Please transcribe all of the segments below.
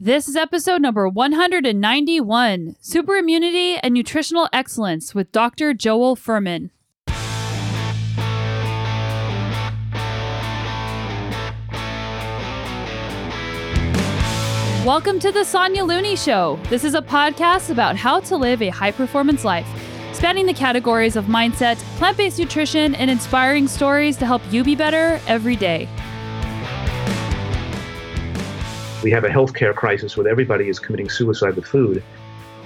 This is episode number 191 Super Immunity and Nutritional Excellence with Dr. Joel Fuhrman. Welcome to the Sonya Looney Show. This is a podcast about how to live a high performance life, spanning the categories of mindset, plant based nutrition, and inspiring stories to help you be better every day we have a healthcare crisis where everybody is committing suicide with food.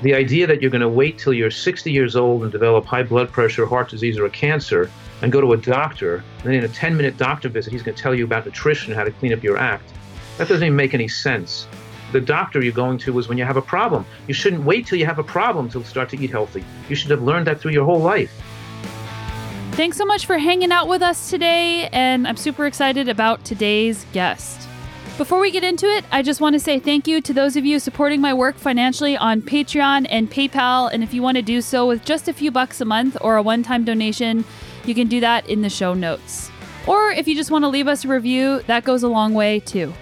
The idea that you're going to wait till you're 60 years old and develop high blood pressure, heart disease, or a cancer and go to a doctor, and then in a 10 minute doctor visit, he's going to tell you about nutrition and how to clean up your act, that doesn't even make any sense. The doctor you're going to is when you have a problem. You shouldn't wait till you have a problem to start to eat healthy. You should have learned that through your whole life. Thanks so much for hanging out with us today, and I'm super excited about today's guest. Before we get into it, I just want to say thank you to those of you supporting my work financially on Patreon and PayPal. And if you want to do so with just a few bucks a month or a one time donation, you can do that in the show notes. Or if you just want to leave us a review, that goes a long way too.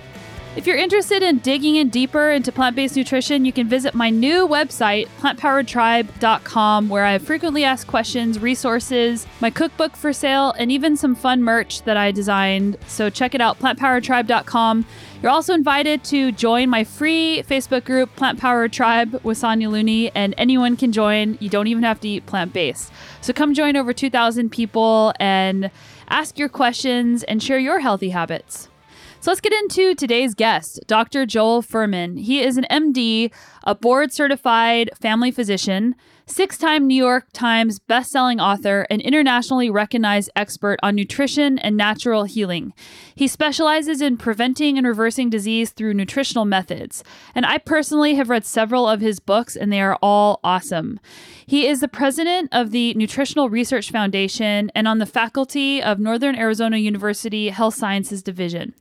If you're interested in digging in deeper into plant based nutrition, you can visit my new website, plantpoweredtribe.com, where I have frequently asked questions, resources, my cookbook for sale, and even some fun merch that I designed. So check it out, plantpoweredtribe.com. You're also invited to join my free Facebook group, Plant Powered Tribe with Sonya Looney, and anyone can join. You don't even have to eat plant based. So come join over 2,000 people and ask your questions and share your healthy habits. So let's get into today's guest, Dr. Joel Fuhrman. He is an MD, a board certified family physician, six time New York Times bestselling author, and internationally recognized expert on nutrition and natural healing. He specializes in preventing and reversing disease through nutritional methods. And I personally have read several of his books, and they are all awesome. He is the president of the Nutritional Research Foundation and on the faculty of Northern Arizona University Health Sciences Division.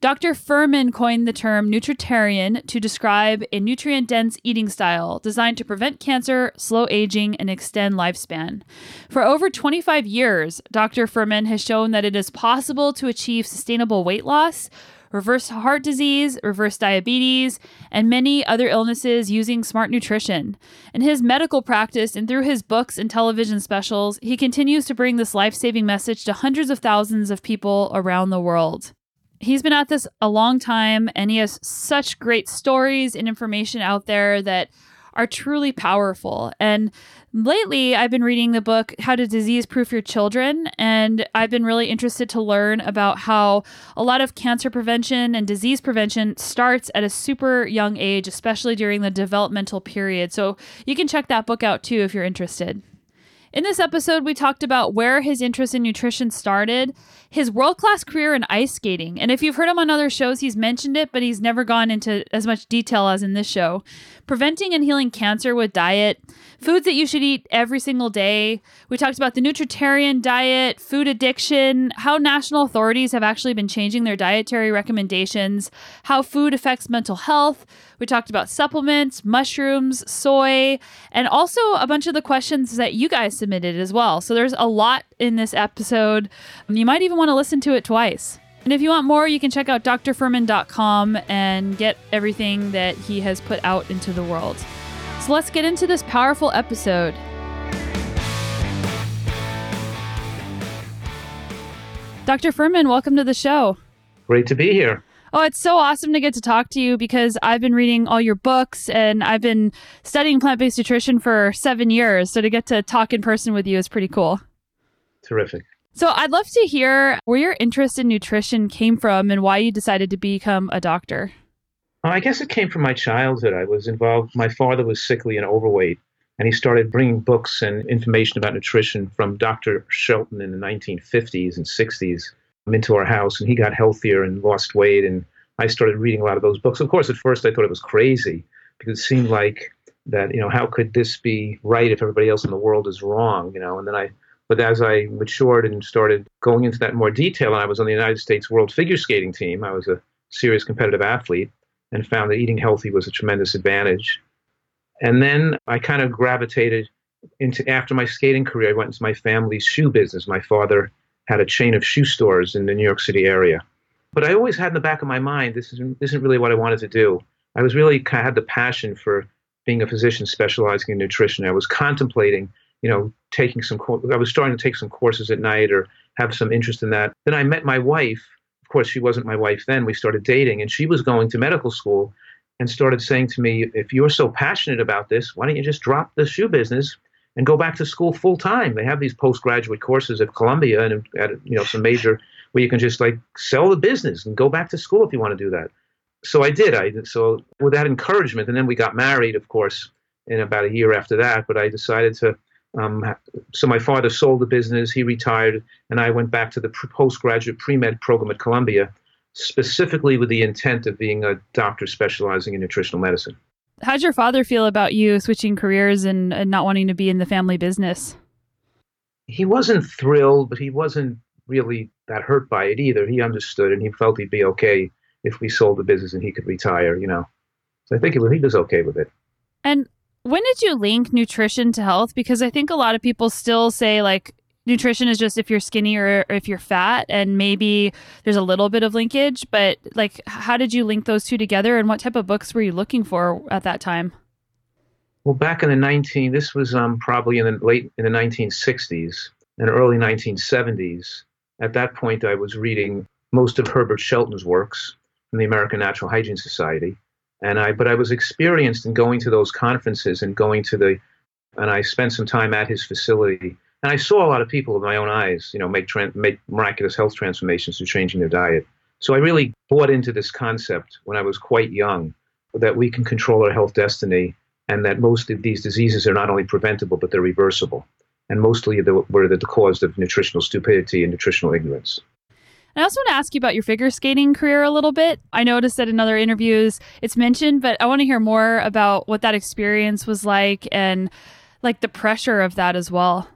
Dr. Fuhrman coined the term nutritarian to describe a nutrient dense eating style designed to prevent cancer, slow aging, and extend lifespan. For over 25 years, Dr. Fuhrman has shown that it is possible to achieve sustainable weight loss, reverse heart disease, reverse diabetes, and many other illnesses using smart nutrition. In his medical practice and through his books and television specials, he continues to bring this life saving message to hundreds of thousands of people around the world he's been at this a long time and he has such great stories and information out there that are truly powerful. And lately, I've been reading the book, How to Disease Proof Your Children. And I've been really interested to learn about how a lot of cancer prevention and disease prevention starts at a super young age, especially during the developmental period. So you can check that book out too if you're interested. In this episode, we talked about where his interest in nutrition started, his world class career in ice skating. And if you've heard him on other shows, he's mentioned it, but he's never gone into as much detail as in this show. Preventing and healing cancer with diet, foods that you should eat every single day. We talked about the nutritarian diet, food addiction, how national authorities have actually been changing their dietary recommendations, how food affects mental health. We talked about supplements, mushrooms, soy, and also a bunch of the questions that you guys submitted as well. So there's a lot in this episode. You might even want to listen to it twice. And if you want more, you can check out drfuhrman.com and get everything that he has put out into the world. So let's get into this powerful episode. Dr. Fuhrman, welcome to the show. Great to be here. Oh, it's so awesome to get to talk to you because I've been reading all your books and I've been studying plant based nutrition for seven years. So to get to talk in person with you is pretty cool. Terrific. So I'd love to hear where your interest in nutrition came from and why you decided to become a doctor. Oh, I guess it came from my childhood. I was involved, my father was sickly and overweight, and he started bringing books and information about nutrition from Dr. Shelton in the 1950s and 60s into our house and he got healthier and lost weight and I started reading a lot of those books. Of course, at first I thought it was crazy because it seemed like that, you know, how could this be right if everybody else in the world is wrong, you know? And then I, but as I matured and started going into that more detail, and I was on the United States World Figure Skating team, I was a serious competitive athlete and found that eating healthy was a tremendous advantage. And then I kind of gravitated into, after my skating career, I went into my family's shoe business. My father had a chain of shoe stores in the New York City area. But I always had in the back of my mind, this isn't, isn't really what I wanted to do. I was really kind of had the passion for being a physician specializing in nutrition. I was contemplating, you know, taking some. I was starting to take some courses at night or have some interest in that. Then I met my wife. Of course, she wasn't my wife then. We started dating, and she was going to medical school, and started saying to me, "If you're so passionate about this, why don't you just drop the shoe business and go back to school full time. They have these postgraduate courses at Columbia and at you know some major where you can just like sell the business and go back to school if you want to do that. So I did. I. So with that encouragement, and then we got married, of course, in about a year after that. But I decided to. Um, so my father sold the business. He retired, and I went back to the postgraduate pre med program at Columbia, specifically with the intent of being a doctor specializing in nutritional medicine. How'd your father feel about you switching careers and, and not wanting to be in the family business? He wasn't thrilled, but he wasn't really that hurt by it either. He understood and he felt he'd be okay if we sold the business and he could retire, you know. So I think was, he was okay with it. And when did you link nutrition to health? Because I think a lot of people still say, like, nutrition is just if you're skinny or, if you're fat and maybe there's a little bit of linkage but like how did you link those two together and what type of books were you looking for at that time? Well back in the 19 this was um, probably in the late in the 1960s and early 1970s at that point i was reading most of herbert shelton's works from the american natural hygiene society and i but i was experienced in going to those conferences and going to the and i spent some time at his facility and I saw a lot of people with my own eyes, you know, make make miraculous health transformations through changing their diet. So I really bought into this concept when I was quite young that we can control our health destiny and that most of these diseases are not only preventable but they're reversible. And mostly the, were the cause of nutritional stupidity and nutritional ignorance. I also want to ask you about your figure skating career a little bit. I noticed that in other interviews it's mentioned, but I want to hear more about what that experience was like and like the pressure of that as well.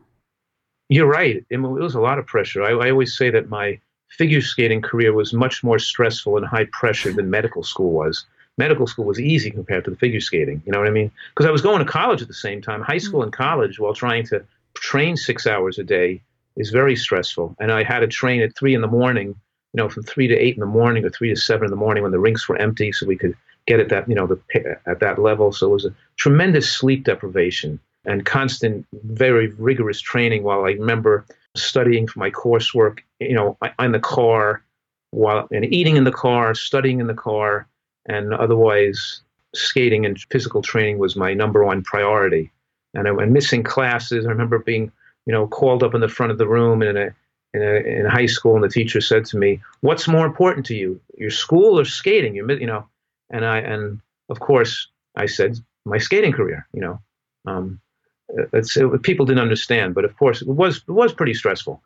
You're right. It was a lot of pressure. I, I always say that my figure skating career was much more stressful and high pressure than medical school was. Medical school was easy compared to the figure skating. You know what I mean? Because I was going to college at the same time, high mm. school and college, while trying to train six hours a day is very stressful. And I had to train at three in the morning, you know, from three to eight in the morning or three to seven in the morning when the rinks were empty, so we could get at that, you know, the at that level. So it was a tremendous sleep deprivation and constant, very rigorous training. While I remember studying for my coursework, you know, in the car, while and eating in the car, studying in the car, and otherwise skating and physical training was my number one priority. And I went missing classes. I remember being, you know, called up in the front of the room in a in, a, in high school, and the teacher said to me, "What's more important to you, your school or skating?" You, know, and I and of course I said my skating career. You know, um, it's, it, people didn't understand, but of course it was it was pretty stressful,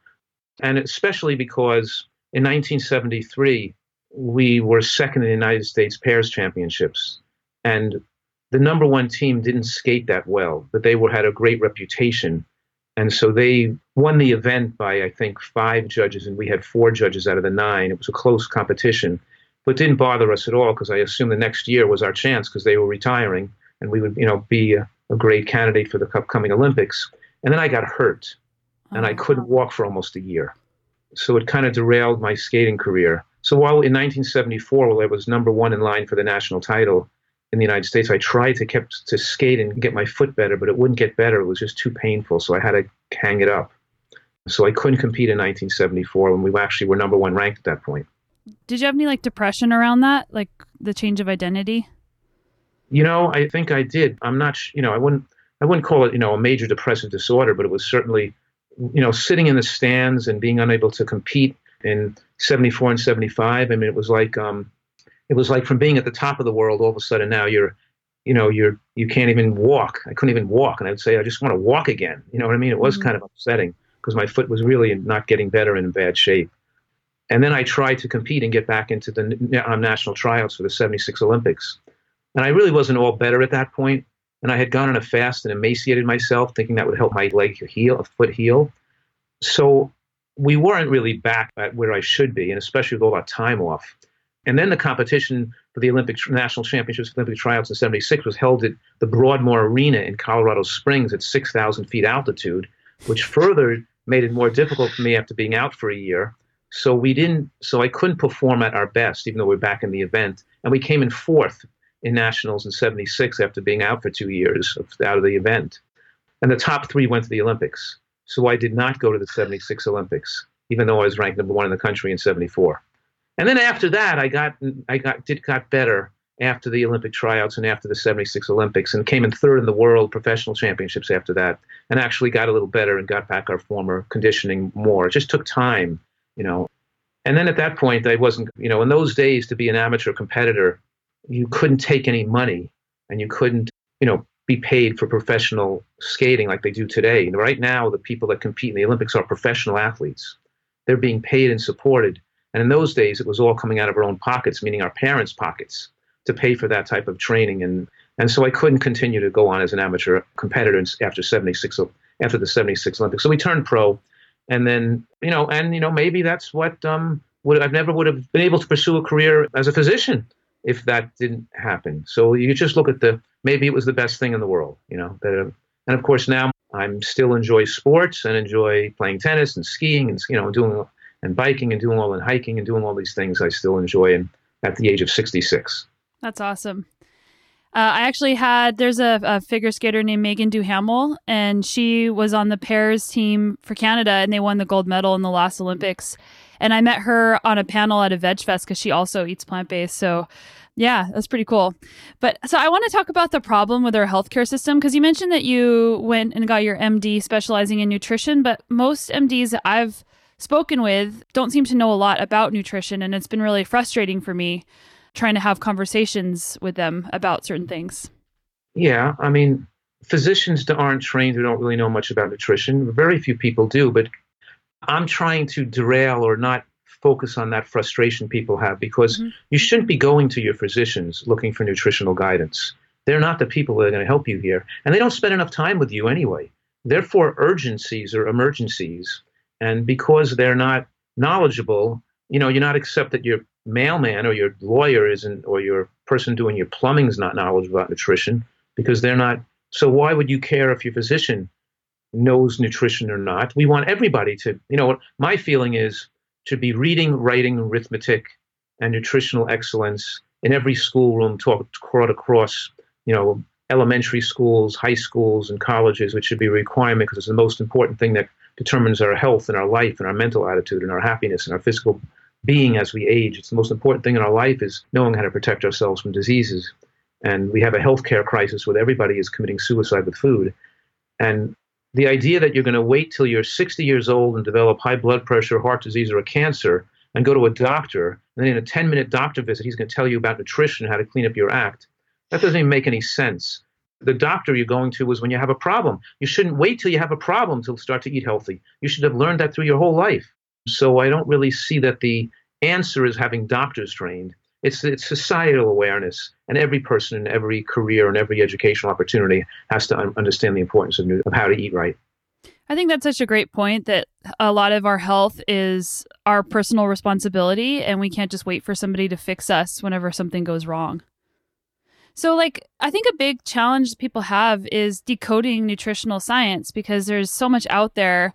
and especially because in 1973 we were second in the United States pairs championships, and the number one team didn't skate that well, but they were had a great reputation, and so they won the event by I think five judges, and we had four judges out of the nine. It was a close competition, but didn't bother us at all because I assumed the next year was our chance because they were retiring, and we would you know be a great candidate for the upcoming Olympics. And then I got hurt and I oh. couldn't walk for almost a year. So it kind of derailed my skating career. So while in 1974, while I was number one in line for the national title in the United States, I tried to kept to skate and get my foot better, but it wouldn't get better. It was just too painful. So I had to hang it up. So I couldn't compete in 1974 when we actually were number one ranked at that point. Did you have any like depression around that, like the change of identity? You know, I think I did. I'm not, you know, I wouldn't, I wouldn't call it, you know, a major depressive disorder, but it was certainly, you know, sitting in the stands and being unable to compete in 74 and 75. I mean, it was like, um, it was like from being at the top of the world, all of a sudden now you're, you know, you're, you can't even walk. I couldn't even walk. And I'd say, I just want to walk again. You know what I mean? It was mm-hmm. kind of upsetting because my foot was really not getting better and in bad shape. And then I tried to compete and get back into the um, national tryouts for the 76 Olympics. And I really wasn't all better at that point. And I had gone on a fast and emaciated myself, thinking that would help my leg heal, a foot heal. So we weren't really back at where I should be, and especially with all that time off. And then the competition for the Olympic National Championships, Olympic tryouts in 76 was held at the Broadmoor Arena in Colorado Springs at 6,000 feet altitude, which further made it more difficult for me after being out for a year. So we didn't, so I couldn't perform at our best, even though we we're back in the event. And we came in fourth in nationals in 76 after being out for two years of, out of the event. And the top three went to the Olympics. So I did not go to the 76 Olympics, even though I was ranked number one in the country in 74. And then after that, I got, I got, did, got better after the Olympic tryouts and after the 76 Olympics and came in third in the world professional championships after that and actually got a little better and got back our former conditioning more. It just took time, you know. And then at that point, I wasn't, you know, in those days to be an amateur competitor, you couldn't take any money and you couldn't, you know, be paid for professional skating like they do today. Right now, the people that compete in the Olympics are professional athletes. They're being paid and supported. And in those days, it was all coming out of our own pockets, meaning our parents' pockets to pay for that type of training. And, and so I couldn't continue to go on as an amateur competitor after 76, after the 76 Olympics. So we turned pro. And then, you know, and, you know, maybe that's what um, would, I've never would have been able to pursue a career as a physician if that didn't happen. So you just look at the, maybe it was the best thing in the world, you know, that, uh, and of course now I'm still enjoy sports and enjoy playing tennis and skiing and, you know, doing, and biking and doing all and hiking and doing all these things I still enjoy and at the age of 66. That's awesome. Uh, I actually had there's a, a, figure skater named Meagan Duhamel, and she was on the pairs team for Canada, and they won the gold medal in the last Olympics. And I met her on a panel at a Veg Fest because she also eats plant based. So, yeah, that's pretty cool. But so I want to talk about the problem with our healthcare system because you mentioned that you went and got your MD specializing in nutrition, but most MDs I've spoken with don't seem to know a lot about nutrition, and it's been really frustrating for me trying to have conversations with them about certain things. Yeah, I mean, physicians aren't trained who don't really know much about nutrition. Very few people do, but I'm trying to derail or not focus on that frustration people have because mm-hmm. you shouldn't be going to your physicians looking for nutritional guidance. They're not the people that are going to help you here, and they don't spend enough time with you anyway. Therefore, urgencies or emergencies, and because they're not knowledgeable, you know, you're not accept that your mailman or your lawyer isn't, or your person doing your plumbing is not knowledgeable about nutrition because they're not. So why would you care if your physician knows nutrition or not? We want everybody to, you know, my feeling is to be reading, writing, arithmetic, and nutritional excellence in every schoolroom taught across, you know, elementary schools, high schools, and colleges, which should be a requirement because it's the most important thing that determines our health and our life and our mental attitude and our happiness and our physical being as we age. It's the most important thing in our life is knowing how to protect ourselves from diseases. And we have a healthcare crisis where everybody is committing suicide with food. And the idea that you're going to wait till you're 60 years old and develop high blood pressure, heart disease, or a cancer and go to a doctor, and then in a 10 minute doctor visit, he's going to tell you about nutrition, how to clean up your act, that doesn't even make any sense the doctor you're going to is when you have a problem. You shouldn't wait till you have a problem to start to eat healthy. You should have learned that through your whole life. So I don't really see that the answer is having doctors trained. It's, it's societal awareness, and every person in every career and every educational opportunity has to un- understand the importance of, of how to eat right. I think that's such a great point that a lot of our health is our personal responsibility, and we can't just wait for somebody to fix us whenever something goes wrong. So, like, I think a big challenge people have is decoding nutritional science because there's so much out there.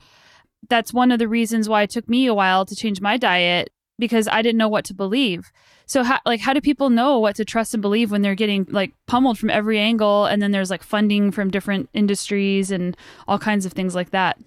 That's one of the reasons why it took me a while to change my diet because I didn't know what to believe. So, how, like, how do people know what to trust and believe when they're getting like pummeled from every angle, and then there's like funding from different industries and all kinds of things like that?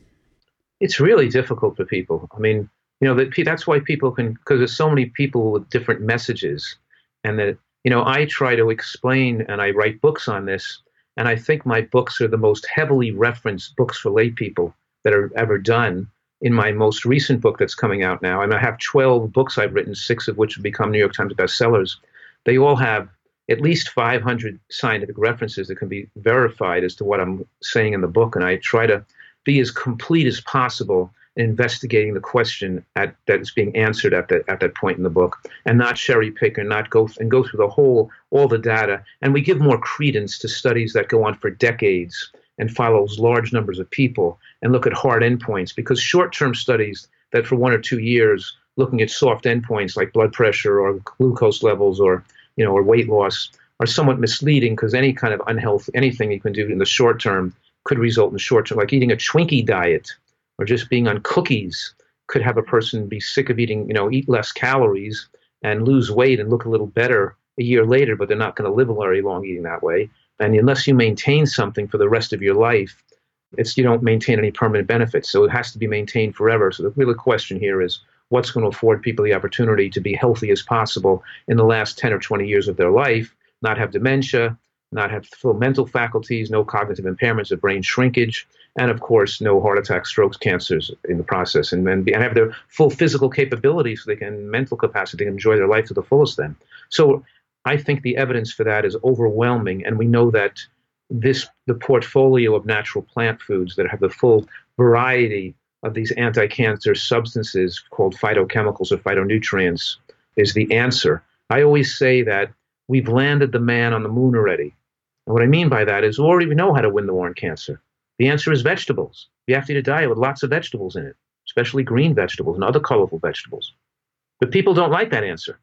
It's really difficult for people. I mean, you know, that that's why people can because there's so many people with different messages, and that you know, I try to explain and I write books on this, and I think my books are the most heavily referenced books for lay people that are ever done. In my most recent book that's coming out now, and I have 12 books I've written, six of which have become New York Times bestsellers. They all have at least 500 scientific references that can be verified as to what I'm saying in the book, and I try to be as complete as possible investigating the question at, that is being answered at that at that point in the book, and not cherry pick and not go and go through the whole all the data. And we give more credence to studies that go on for decades and follows large numbers of people and look at hard endpoints because short-term studies that for one or two years looking at soft endpoints like blood pressure or glucose levels or you know or weight loss are somewhat misleading because any kind of unhealthy anything you can do in the short term could result in short term like eating a Twinkie diet or just being on cookies could have a person be sick of eating, you know, eat less calories and lose weight and look a little better a year later, but they're not going to live very long eating that way. And unless you maintain something for the rest of your life, it's you don't maintain any permanent benefits. So it has to be maintained forever. So the real question here is what's going to afford people the opportunity to be healthy as possible in the last 10 or 20 years of their life, not have dementia, not have full mental faculties, no cognitive impairments of brain shrinkage, and of course, no heart attacks, strokes, cancers in the process, and, and, and have their full physical capability so they can, mental capacity, enjoy their life to the fullest then. So I think the evidence for that is overwhelming, and we know that this the portfolio of natural plant foods that have the full variety of these anti-cancer substances called phytochemicals or phytonutrients is the answer. I always say that we've landed the man on the moon already. And what I mean by that is we already know how to win the war on cancer. The answer is vegetables. You have to eat a diet with lots of vegetables in it, especially green vegetables and other colorful vegetables. But people don't like that answer.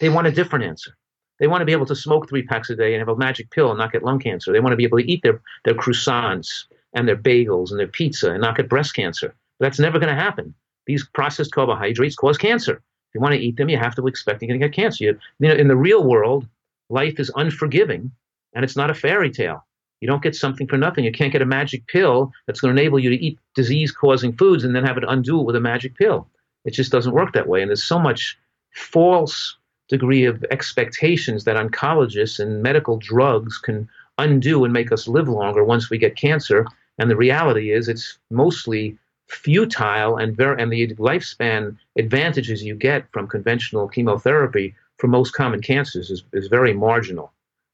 They want a different answer. They want to be able to smoke three packs a day and have a magic pill and not get lung cancer. They want to be able to eat their, their croissants and their bagels and their pizza and not get breast cancer. But that's never going to happen. These processed carbohydrates cause cancer. If you want to eat them, you have to expect you're going to get cancer. You, you know, in the real world, life is unforgiving and it's not a fairy tale. You don't get something for nothing. You can't get a magic pill that's going to enable you to eat disease causing foods and then have it undo it with a magic pill. It just doesn't work that way. And there's so much false degree of expectations that oncologists and medical drugs can undo and make us live longer once we get cancer. And the reality is, it's mostly futile, and very, and the lifespan advantages you get from conventional chemotherapy for most common cancers is, is very marginal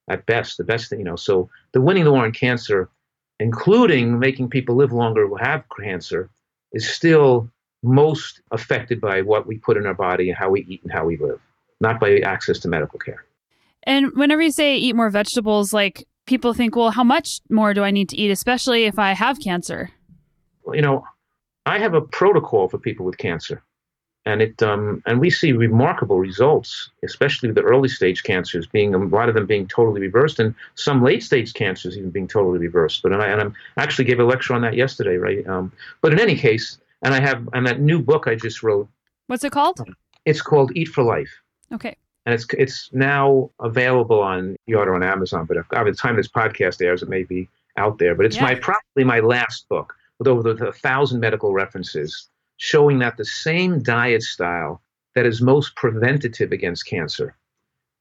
at best. The best thing, you know. So the winning the war on cancer, including making people live longer who have cancer, is still most affected by what we put in our body and how we eat and how we live not by access to medical care. And whenever you say eat more vegetables, like people think, well, how much more do I need to eat, especially if I have cancer? Well, you know, I have a protocol for people with cancer, and it um, and we see remarkable results, especially with the early stage cancers being a lot of them being totally reversed, and some late stage cancers even being totally reversed. But and I, and I'm actually gave a lecture on that yesterday, right? Um, but in any case, and I have and that new book I just wrote. What's it called? It's called Eat for Life Okay. And it's it's now available on you order on Amazon, but by the time this podcast airs, it may be out there. But it's yeah. my probably my last book with over a thousand medical references showing that the same diet style that is most preventative against cancer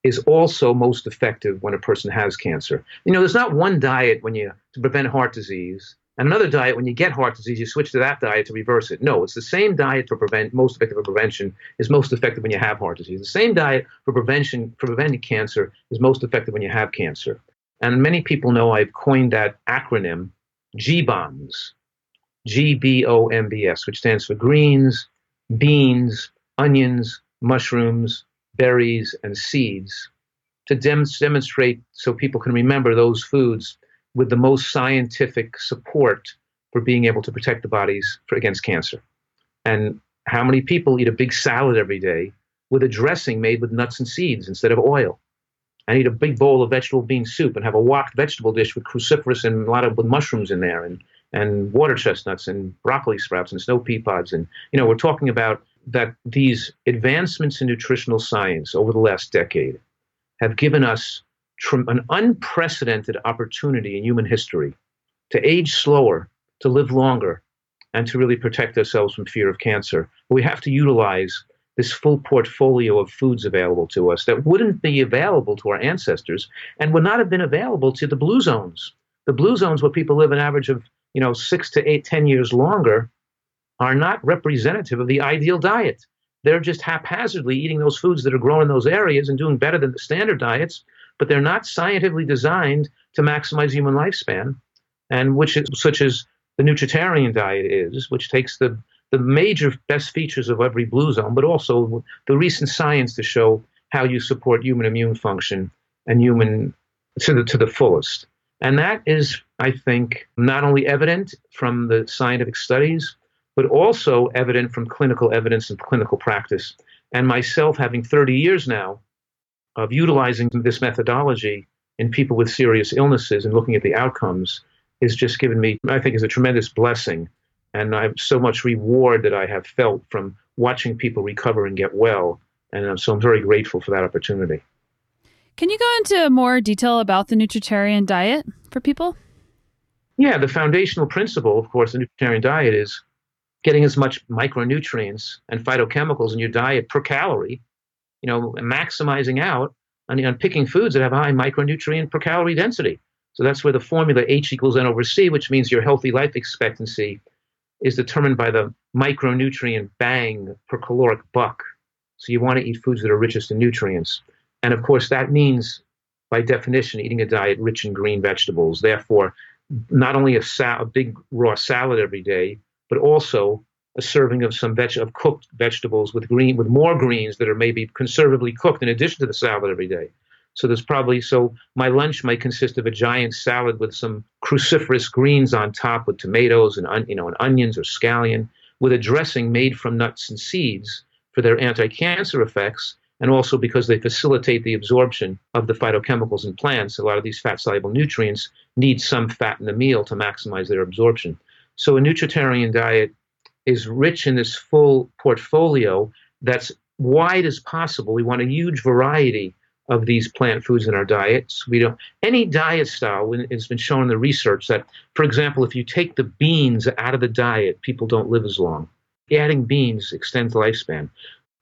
is also most effective when a person has cancer. You know, there's not one diet when you to prevent heart disease and another diet, when you get heart disease, you switch to that diet to reverse it. No, it's the same diet for prevent most effective for prevention is most effective when you have heart disease. The same diet for prevention for preventing cancer is most effective when you have cancer. And many people know I've coined that acronym G B O M B S, which stands for greens, beans, onions, mushrooms, berries, and seeds, to dem- demonstrate so people can remember those foods with the most scientific support for being able to protect the bodies for, against cancer. And how many people eat a big salad every day with a dressing made with nuts and seeds instead of oil? And eat a big bowl of vegetable bean soup and have a wok vegetable dish with cruciferous and a lot of with mushrooms in there and, and water chestnuts and broccoli sprouts and snow pea pods. And, you know, we're talking about that these advancements in nutritional science over the last decade have given us an unprecedented opportunity in human history to age slower, to live longer, and to really protect ourselves from fear of cancer. We have to utilize this full portfolio of foods available to us that wouldn't be available to our ancestors and would not have been available to the blue zones. The blue zones where people live an average of, you know, six to eight, ten years longer are not representative of the ideal diet. They're just haphazardly eating those foods that are grown in those areas and doing better than the standard diets but they're not scientifically designed to maximize human lifespan, and which is such as the nutritarian diet is, which takes the the major best features of every blue zone, but also the recent science to show how you support human immune function and human to the to the fullest. And that is, I think, not only evident from the scientific studies, but also evident from clinical evidence and clinical practice. And myself, having 30 years now of utilizing this methodology in people with serious illnesses and looking at the outcomes is just given me, I think, is a tremendous blessing. And I have so much reward that I have felt from watching people recover and get well. And so I'm very grateful for that opportunity. Can you go into more detail about the nutritarian diet for people? Yeah, the foundational principle, of course, the nutritarian diet is getting as much micronutrients and phytochemicals in your diet per calorie, you know, maximizing out on, on picking foods that have high micronutrient per calorie density. So that's where the formula H equals N over C, which means your healthy life expectancy is determined by the micronutrient bang per caloric buck. So you want to eat foods that are richest in nutrients. And of course, that means, by definition, eating a diet rich in green vegetables. Therefore, not only a, a big raw salad every day, but also a serving of some veg- of cooked vegetables with green with more greens that are maybe conservatively cooked in addition to the salad every day. So there's probably so my lunch might consist of a giant salad with some cruciferous greens on top with tomatoes and you know and onions or scallion with a dressing made from nuts and seeds for their anti-cancer effects and also because they facilitate the absorption of the phytochemicals in plants. A lot of these fat soluble nutrients need some fat in the meal to maximize their absorption. So a nutritarian diet is rich in this full portfolio that's wide as possible. We want a huge variety of these plant foods in our diets. We don't any diet style. It's been shown in the research that, for example, if you take the beans out of the diet, people don't live as long. Adding beans extends lifespan.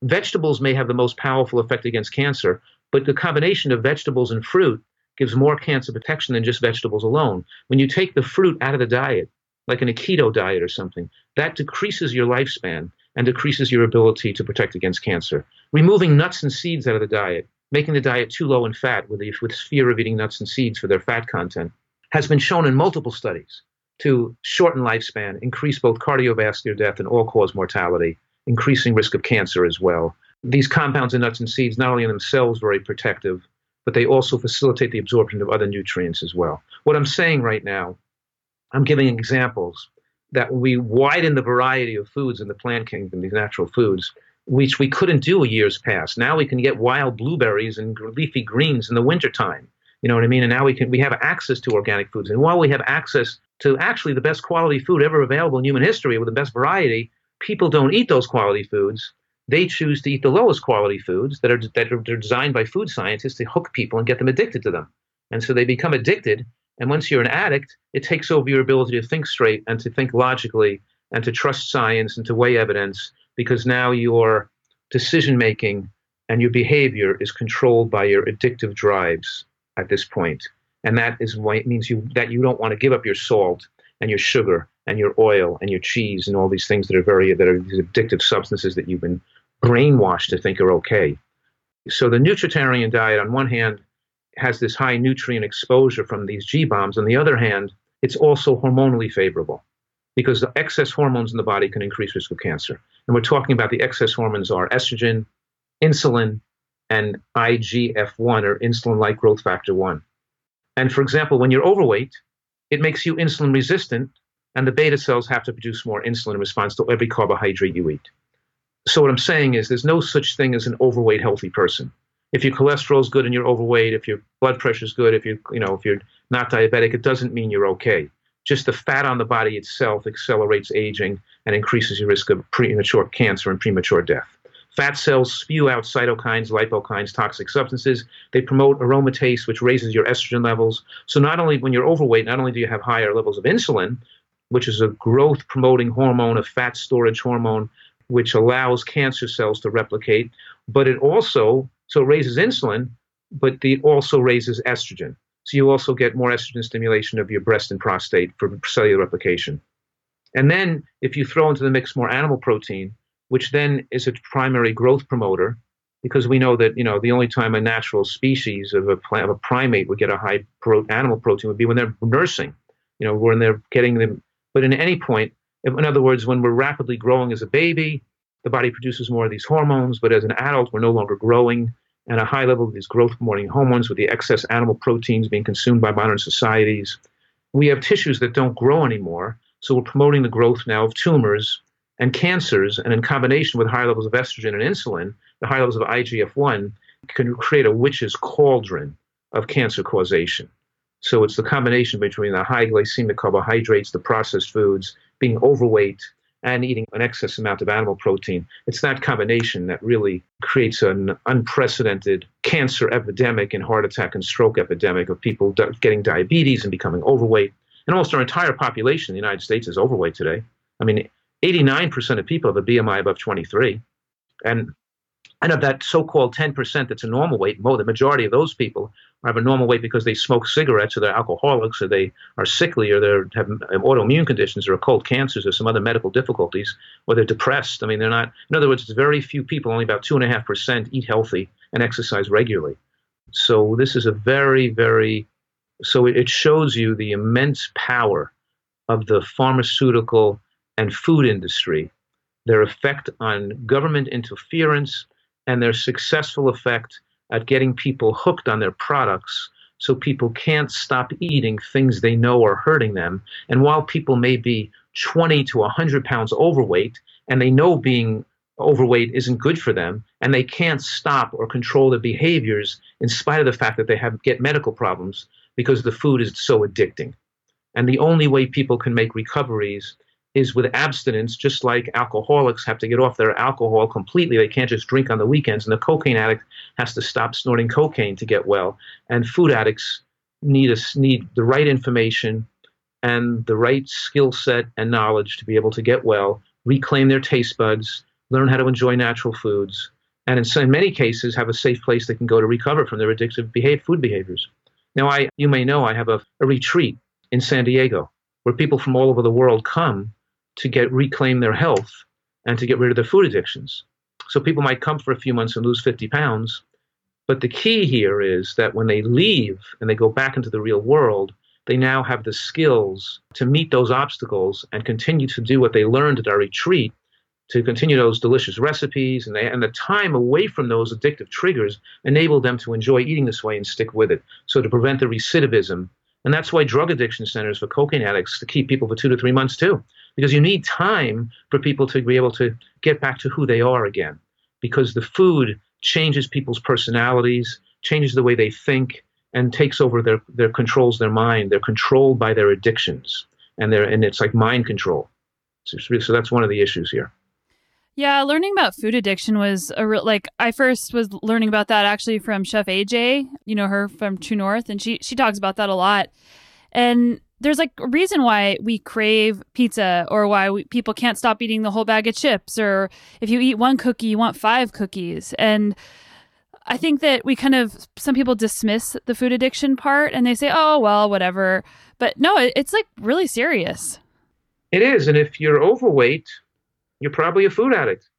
Vegetables may have the most powerful effect against cancer, but the combination of vegetables and fruit gives more cancer protection than just vegetables alone. When you take the fruit out of the diet, like in a keto diet or something, that decreases your lifespan and decreases your ability to protect against cancer. Removing nuts and seeds out of the diet making the diet too low in fat with, the, with fear of eating nuts and seeds for their fat content has been shown in multiple studies to shorten lifespan, increase both cardiovascular death and all cause mortality, increasing risk of cancer as well. These compounds in nuts and seeds not only in themselves very protective, but they also facilitate the absorption of other nutrients as well. What I'm saying right now, I'm giving examples that we widen the variety of foods in the plant kingdom, these natural foods, which we couldn't do years past. Now we can get wild blueberries and leafy greens in the wintertime. You know what I mean? And now we can we have access to organic foods. And while we have access to actually the best quality food ever available in human history with the best variety, people don't eat those quality foods. They choose to eat the lowest quality foods that are that are designed by food scientists to hook people and get them addicted to them. And so they become addicted. And once you're an addict, it takes over your ability to think straight and to think logically and to trust science and to weigh evidence because now your decision making and your behavior is controlled by your addictive drives at this point. And that is why it means you that you don't want to give up your salt and your sugar and your oil and your cheese and all these things that are very that are these addictive substances that you've been brainwashed to think are okay. So the nutritarian diet on one hand has this high nutrient exposure from these G bombs. On the other hand, it's also hormonally favorable because the excess hormones in the body can increase risk of cancer. And we're talking about the excess hormones are estrogen, insulin, and IGF-1 or insulin-like growth factor 1. And for example, when you're overweight, it makes you insulin resistant, and the beta cells have to produce more insulin in response to every carbohydrate you eat. So what I'm saying is there's no such thing as an overweight healthy person. If your cholesterol is good and you're overweight, if your blood pressure is good, if you you know if you're not diabetic, it doesn't mean you're okay just the fat on the body itself accelerates aging and increases your risk of premature cancer and premature death. Fat cells spew out cytokines, lipokines, toxic substances. They promote aromatase, which raises your estrogen levels. So not only when you're overweight, not only do you have higher levels of insulin, which is a growth promoting hormone, a fat storage hormone, which allows cancer cells to replicate, but it also so it raises insulin, but it also raises estrogen. So you also get more estrogen stimulation of your breast and prostate for cellular replication. And then if you throw into the mix more animal protein, which then is a primary growth promoter, because we know that you know the only time a natural species of a, of a primate would get a high pro- animal protein would be when they're nursing, you know, when they're getting them. But in any point, in other words, when we're rapidly growing as a baby, the body produces more of these hormones. But as an adult, we're no longer growing and a high level of these growth promoting hormones with the excess animal proteins being consumed by modern societies. We have tissues that don't grow anymore, so we're promoting the growth now of tumors and cancers, and in combination with high levels of estrogen and insulin, the high levels of IGF 1 can create a witch's cauldron of cancer causation. So it's the combination between the high glycemic carbohydrates, the processed foods, being overweight, and eating an excess amount of animal protein. It's that combination that really creates an unprecedented cancer epidemic and heart attack and stroke epidemic of people getting diabetes and becoming overweight. And almost our entire population in the United States is overweight today. I mean, 89% of people have a BMI above 23. And and of that so-called 10% that's a normal weight, well, the majority of those people have a normal weight because they smoke cigarettes or they're alcoholics or they are sickly or they have autoimmune conditions or occult cancers or some other medical difficulties or they're depressed. I mean, they're not, in other words, it's very few people, only about 2.5% eat healthy and exercise regularly. So this is a very, very, so it shows you the immense power of the pharmaceutical and food industry, their effect on government interference, and their successful effect at getting people hooked on their products so people can't stop eating things they know are hurting them. And while people may be 20 to 100 pounds overweight and they know being overweight isn't good for them and they can't stop or control their behaviors in spite of the fact that they have get medical problems because the food is so addicting. And the only way people can make recoveries is with abstinence, just like alcoholics have to get off their alcohol completely. They can't just drink on the weekends. And the cocaine addict has to stop snorting cocaine to get well. And food addicts need, a, need the right information and the right skill set and knowledge to be able to get well, reclaim their taste buds, learn how to enjoy natural foods, and in, in many cases have a safe place they can go to recover from their addictive behave, food behaviors. Now, I, you may know I have a, a retreat in San Diego where people from all over the world come to get reclaim their health and to get rid of their food addictions. So people might come for a few months and lose 50 pounds. But the key here is that when they leave and they go back into the real world, they now have the skills to meet those obstacles and continue to do what they learned at our retreat to continue those delicious recipes and, they, and the time away from those addictive triggers enable them to enjoy eating this way and stick with it so to prevent the recidivism and that's why drug addiction centers for cocaine addicts to keep people for two to three months too because you need time for people to be able to get back to who they are again. Because the food changes people's personalities changes the way they think and takes over their, their controls their mind. They're controlled by their addictions and they're and it's like mind control. So, so that's one of the issues here. Yeah, learning about food addiction was a real like I first was learning about that actually from Chef AJ, you know her from True North and she she talks about that a lot. And there's like a reason why we crave pizza or why we, people can't stop eating the whole bag of chips or if you eat one cookie you want five cookies. And i think that we kind of some people dismiss the food addiction part and they say oh well whatever. But no it, it's like really serious. It is and if you're overweight you're probably a food addict.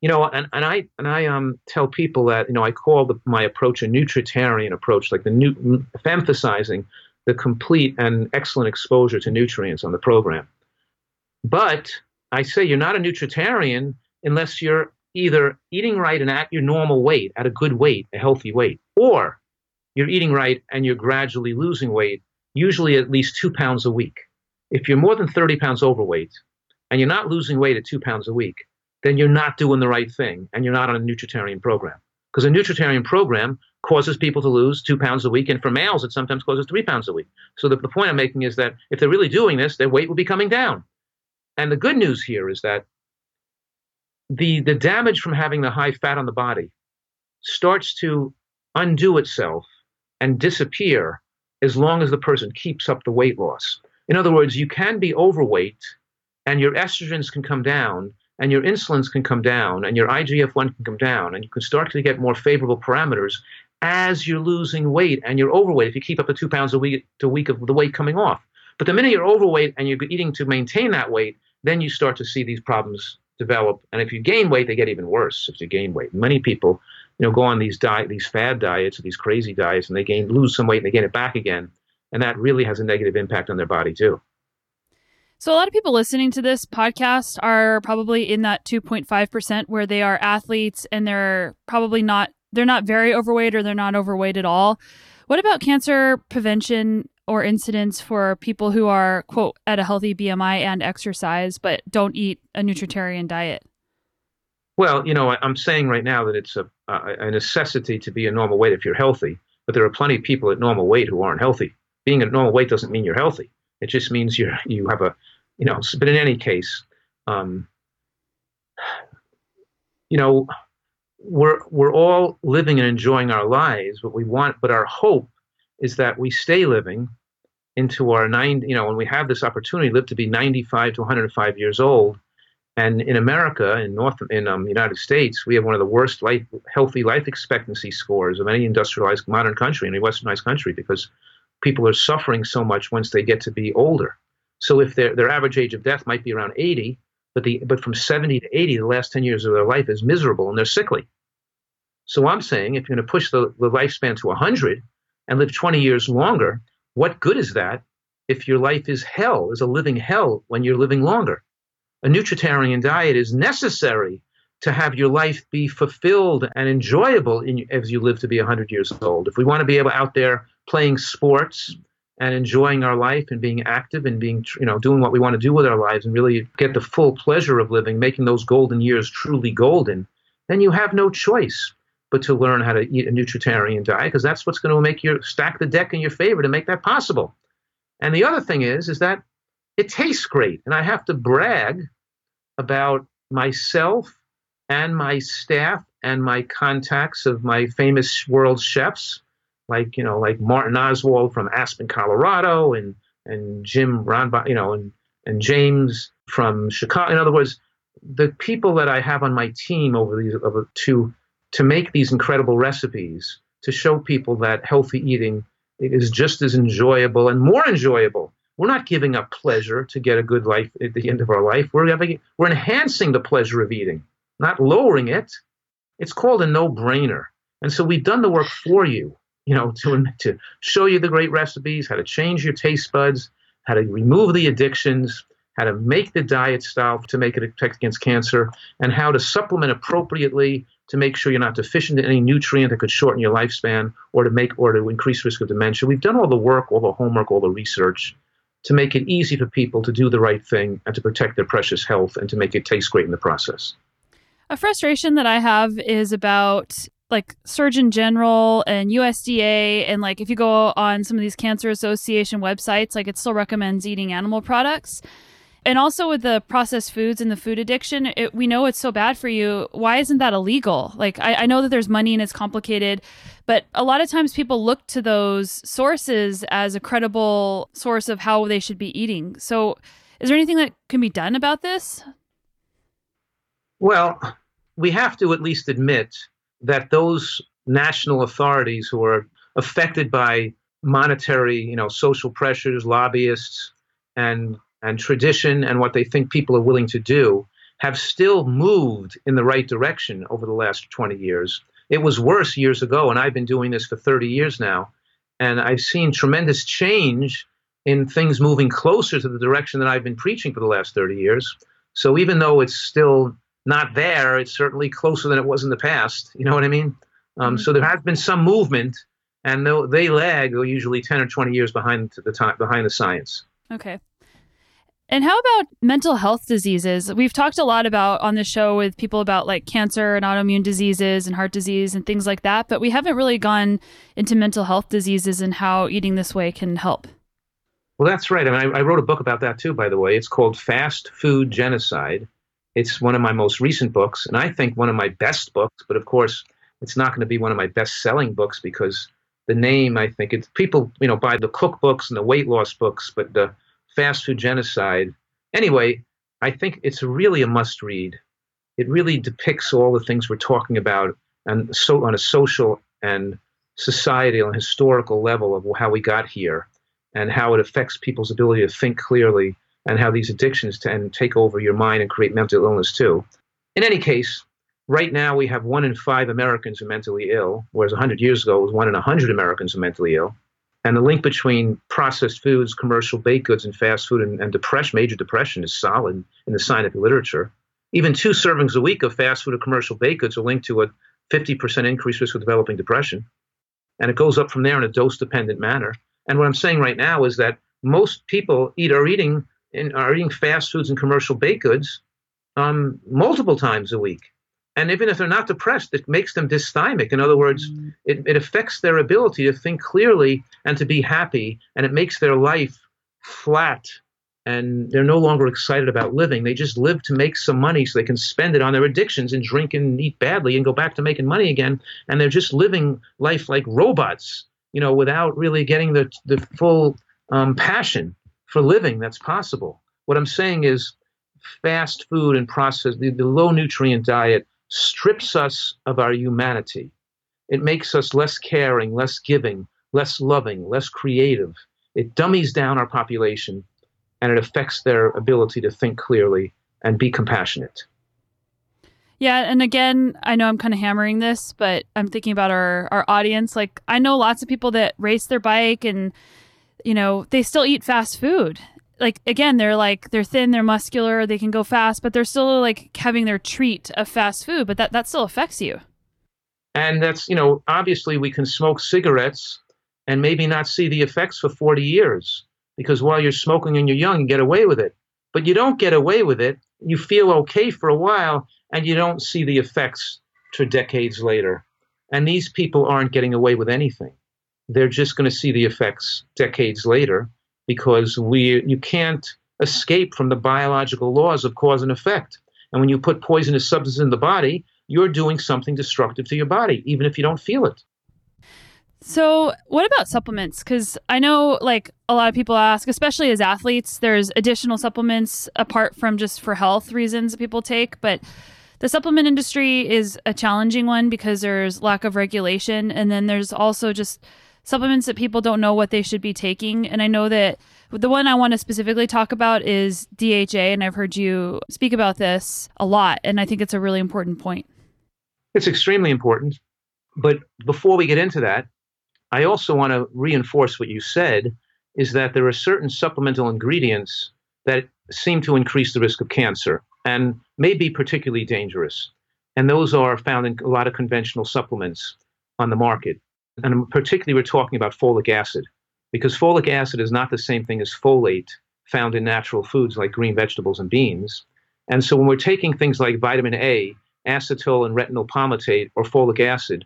You know and, and i and i um tell people that you know i call the, my approach a nutritarian approach like the new emphasizing the complete and excellent exposure to nutrients on the program. But I say you're not a nutritarian unless you're either eating right and at your normal weight, at a good weight, a healthy weight, or you're eating right and you're gradually losing weight, usually at least two pounds a week. If you're more than 30 pounds overweight and you're not losing weight at two pounds a week, then you're not doing the right thing and you're not on a nutritarian program. Because a nutritarian program causes people to lose two pounds a week. And for males, it sometimes causes three pounds a week. So the, the point I'm making is that if they're really doing this, their weight will be coming down. And the good news here is that the, the damage from having the high fat on the body starts to undo itself and disappear as long as the person keeps up the weight loss. In other words, you can be overweight and your estrogens can come down and your insulins can come down and your IGF 1 can come down and you can start to get more favorable parameters as you're losing weight and you're overweight if you keep up the two pounds a week to week of the weight coming off. But the minute you're overweight and you're eating to maintain that weight, then you start to see these problems develop. And if you gain weight, they get even worse if you gain weight. Many people, you know, go on these diet, these fad diets or these crazy diets, and they gain lose some weight and they gain it back again, and that really has a negative impact on their body too. So a lot of people listening to this podcast are probably in that 2.5% where they are athletes and they're probably not they're not very overweight or they're not overweight at all. What about cancer prevention or incidence for people who are, quote, at a healthy BMI and exercise, but don't eat a nutritarian diet? Well, you know, I'm saying right now that it's a, a necessity to be a normal weight if you're healthy, but there are plenty of people at normal weight who aren't healthy. Being at normal weight doesn't mean you're healthy. It just means you you have a, you know. But in any case, Um, you know, we're we're all living and enjoying our lives, but we want, but our hope is that we stay living into our nine. You know, when we have this opportunity, live to be 95 to 105 years old. And in America, in North, in um, United States, we have one of the worst life, healthy life expectancy scores of any industrialized modern country, any westernized country, because people are suffering so much once they get to be older. So if their their average age of death might be around 80, but the but from 70 to 80, the last 10 years of their life is miserable and they're sickly. So I'm saying if you're going to push the, the lifespan to 100 and live 20 years longer, what good is that if your life is hell, is a living hell when you're living longer? A nutritarian diet is necessary to have your life be fulfilled and enjoyable in, as you live to be 100 years old. If we want to be able out there playing sports and enjoying our life and being active and being, you know, doing what we want to do with our lives and really get the full pleasure of living, making those golden years truly golden, then you have no choice but to learn how to eat a nutritarian diet because that's what's going to make you stack the deck in your favor to make that possible. And the other thing is, is that it tastes great, and I have to brag about myself and my staff and my contacts of my famous world chefs, like you know, like Martin Oswald from Aspen, Colorado, and and Jim Ron, you know, and and James from Chicago. In other words, the people that I have on my team over these over two to make these incredible recipes to show people that healthy eating is just as enjoyable and more enjoyable. We're not giving up pleasure to get a good life at the end of our life. We're having, we're enhancing the pleasure of eating, not lowering it. It's called a no-brainer. And so we've done the work for you, you know, to to show you the great recipes, how to change your taste buds, how to remove the addictions, how to make the diet style to make it protect against cancer, and how to supplement appropriately to make sure you're not deficient in any nutrient that could shorten your lifespan or to make or to increase risk of dementia. We've done all the work, all the homework, all the research to make it easy for people to do the right thing and to protect their precious health and to make it taste great in the process. A frustration that I have is about like Surgeon General and USDA and like if you go on some of these cancer association websites like it still recommends eating animal products and also with the processed foods and the food addiction, it, we know it's so bad for you. Why isn't that illegal? Like, I, I know that there's money and it's complicated, but a lot of times people look to those sources as a credible source of how they should be eating. So, is there anything that can be done about this? Well, we have to at least admit that those national authorities who are affected by monetary, you know, social pressures, lobbyists, and and tradition and what they think people are willing to do have still moved in the right direction over the last 20 years. It was worse years ago, and I've been doing this for 30 years now, and I've seen tremendous change in things moving closer to the direction that I've been preaching for the last 30 years. So even though it's still not there, it's certainly closer than it was in the past. You know what I mean? Um, mm-hmm. So there has been some movement, and they lag usually 10 or 20 years behind the time behind the science. Okay. And how about mental health diseases? We've talked a lot about on the show with people about like cancer and autoimmune diseases and heart disease and things like that, but we haven't really gone into mental health diseases and how eating this way can help. Well, that's right. I mean, I, I wrote a book about that too, by the way. It's called Fast Food Genocide. It's one of my most recent books, and I think one of my best books. But of course, it's not going to be one of my best-selling books because the name. I think it's people, you know, buy the cookbooks and the weight loss books, but the fast food genocide. Anyway, I think it's really a must read. It really depicts all the things we're talking about and so on a social and societal and historical level of how we got here and how it affects people's ability to think clearly and how these addictions tend to take over your mind and create mental illness too. In any case, right now we have one in five Americans are mentally ill, whereas 100 years ago it was one in 100 Americans are mentally ill. And the link between processed foods, commercial baked goods, and fast food and, and depression, major depression, is solid in the scientific literature. Even two servings a week of fast food or commercial baked goods are linked to a 50% increased risk of developing depression. And it goes up from there in a dose dependent manner. And what I'm saying right now is that most people eat are eating in, are eating fast foods and commercial baked goods um, multiple times a week. And even if they're not depressed, it makes them dysthymic. In other words, mm. it, it affects their ability to think clearly and to be happy, and it makes their life flat and they're no longer excited about living. They just live to make some money so they can spend it on their addictions and drink and eat badly and go back to making money again. And they're just living life like robots, you know, without really getting the, the full um, passion for living that's possible. What I'm saying is fast food and processed, the, the low nutrient diet strips us of our humanity. It makes us less caring, less giving, less loving, less creative. It dummies down our population and it affects their ability to think clearly and be compassionate. Yeah, and again, I know I'm kind of hammering this, but I'm thinking about our our audience. Like I know lots of people that race their bike and you know, they still eat fast food. Like again, they're like they're thin, they're muscular, they can go fast, but they're still like having their treat of fast food, but that that still affects you. And that's, you know, obviously we can smoke cigarettes and maybe not see the effects for 40 years because while you're smoking and you're young, you get away with it. But you don't get away with it. You feel okay for a while and you don't see the effects for decades later. And these people aren't getting away with anything. They're just going to see the effects decades later because we you can't escape from the biological laws of cause and effect. And when you put poisonous substances in the body, you're doing something destructive to your body, even if you don't feel it. So, what about supplements? Because I know, like, a lot of people ask, especially as athletes, there's additional supplements apart from just for health reasons that people take. But the supplement industry is a challenging one because there's lack of regulation. And then there's also just supplements that people don't know what they should be taking. And I know that the one I want to specifically talk about is DHA. And I've heard you speak about this a lot. And I think it's a really important point. It's extremely important. But before we get into that, I also want to reinforce what you said is that there are certain supplemental ingredients that seem to increase the risk of cancer and may be particularly dangerous. And those are found in a lot of conventional supplements on the market. And particularly, we're talking about folic acid, because folic acid is not the same thing as folate found in natural foods like green vegetables and beans. And so, when we're taking things like vitamin A, acetyl and retinyl palmitate, or folic acid,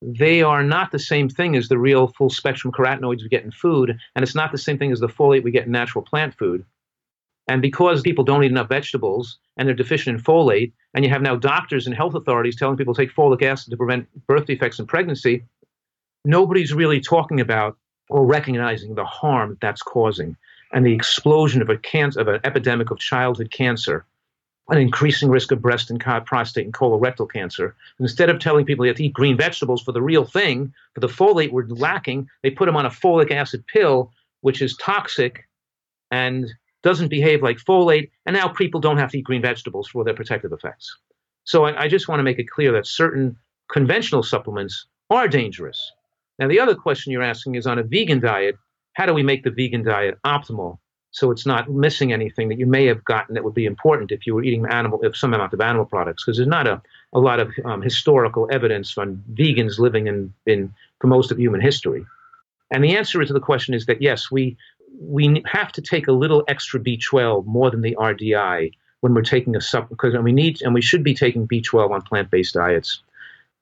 they are not the same thing as the real full spectrum carotenoids we get in food, and it's not the same thing as the folate we get in natural plant food. And because people don't eat enough vegetables and they're deficient in folate, and you have now doctors and health authorities telling people to take folic acid to prevent birth defects in pregnancy, nobody's really talking about or recognizing the harm that's causing and the explosion of a cancer of an epidemic of childhood cancer an increasing risk of breast and prostate and colorectal cancer. Instead of telling people they have to eat green vegetables for the real thing, for the folate we're lacking, they put them on a folic acid pill, which is toxic and doesn't behave like folate. And now people don't have to eat green vegetables for their protective effects. So I, I just want to make it clear that certain conventional supplements are dangerous. Now, the other question you're asking is on a vegan diet, how do we make the vegan diet optimal? so it's not missing anything that you may have gotten that would be important if you were eating animal, if some amount of animal products, because there's not a, a lot of um, historical evidence on vegans living in, in for most of human history. And the answer to the question is that yes, we we have to take a little extra B12 more than the RDI when we're taking a supplement because we need and we should be taking B12 on plant-based diets.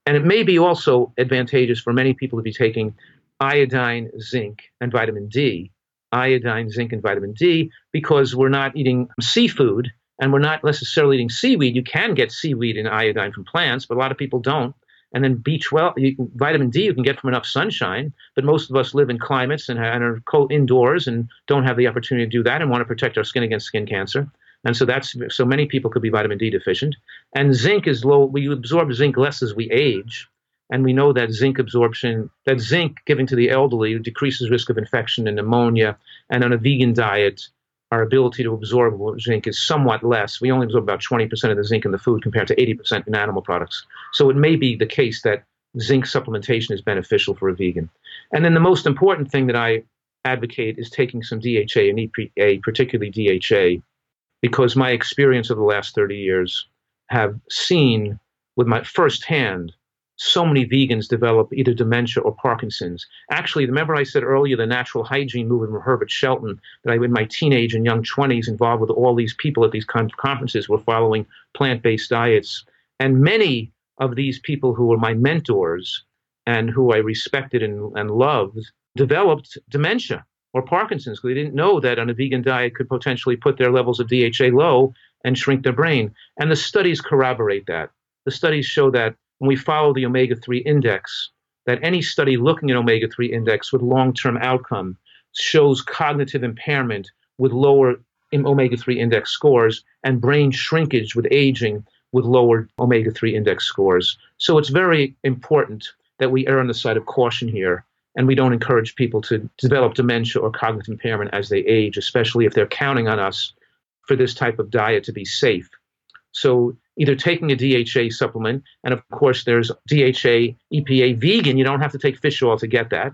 And it may be also advantageous for many people to be taking iodine, zinc, and vitamin D iodine, zinc, and vitamin D because we're not eating seafood and we're not necessarily eating seaweed. You can get seaweed and iodine from plants, but a lot of people don't. And then B12, you vitamin D you can get from enough sunshine, but most of us live in climates and, and are indoors and don't have the opportunity to do that and want to protect our skin against skin cancer. And so that's so many people could be vitamin D deficient. And zinc is low. We absorb zinc less as we age. And we know that zinc absorption, that zinc given to the elderly decreases risk of infection and pneumonia. And on a vegan diet, our ability to absorb zinc is somewhat less. We only absorb about 20% of the zinc in the food compared to 80% in animal products. So it may be the case that zinc supplementation is beneficial for a vegan. And then the most important thing that I advocate is taking some DHA and EPA, particularly DHA, because my experience of the last 30 years have seen with my firsthand so many vegans develop either dementia or Parkinson's. Actually, remember I said earlier the natural hygiene movement from Herbert Shelton that I, in my teenage and young 20s, involved with all these people at these conferences, were following plant based diets. And many of these people who were my mentors and who I respected and, and loved developed dementia. Or Parkinson's because they didn't know that on a vegan diet could potentially put their levels of DHA low and shrink their brain. And the studies corroborate that. The studies show that when we follow the omega 3 index, that any study looking at omega 3 index with long term outcome shows cognitive impairment with lower omega 3 index scores and brain shrinkage with aging with lower omega 3 index scores. So it's very important that we err on the side of caution here and we don't encourage people to develop dementia or cognitive impairment as they age, especially if they're counting on us for this type of diet to be safe. So either taking a DHA supplement, and of course there's DHA EPA vegan, you don't have to take fish oil to get that.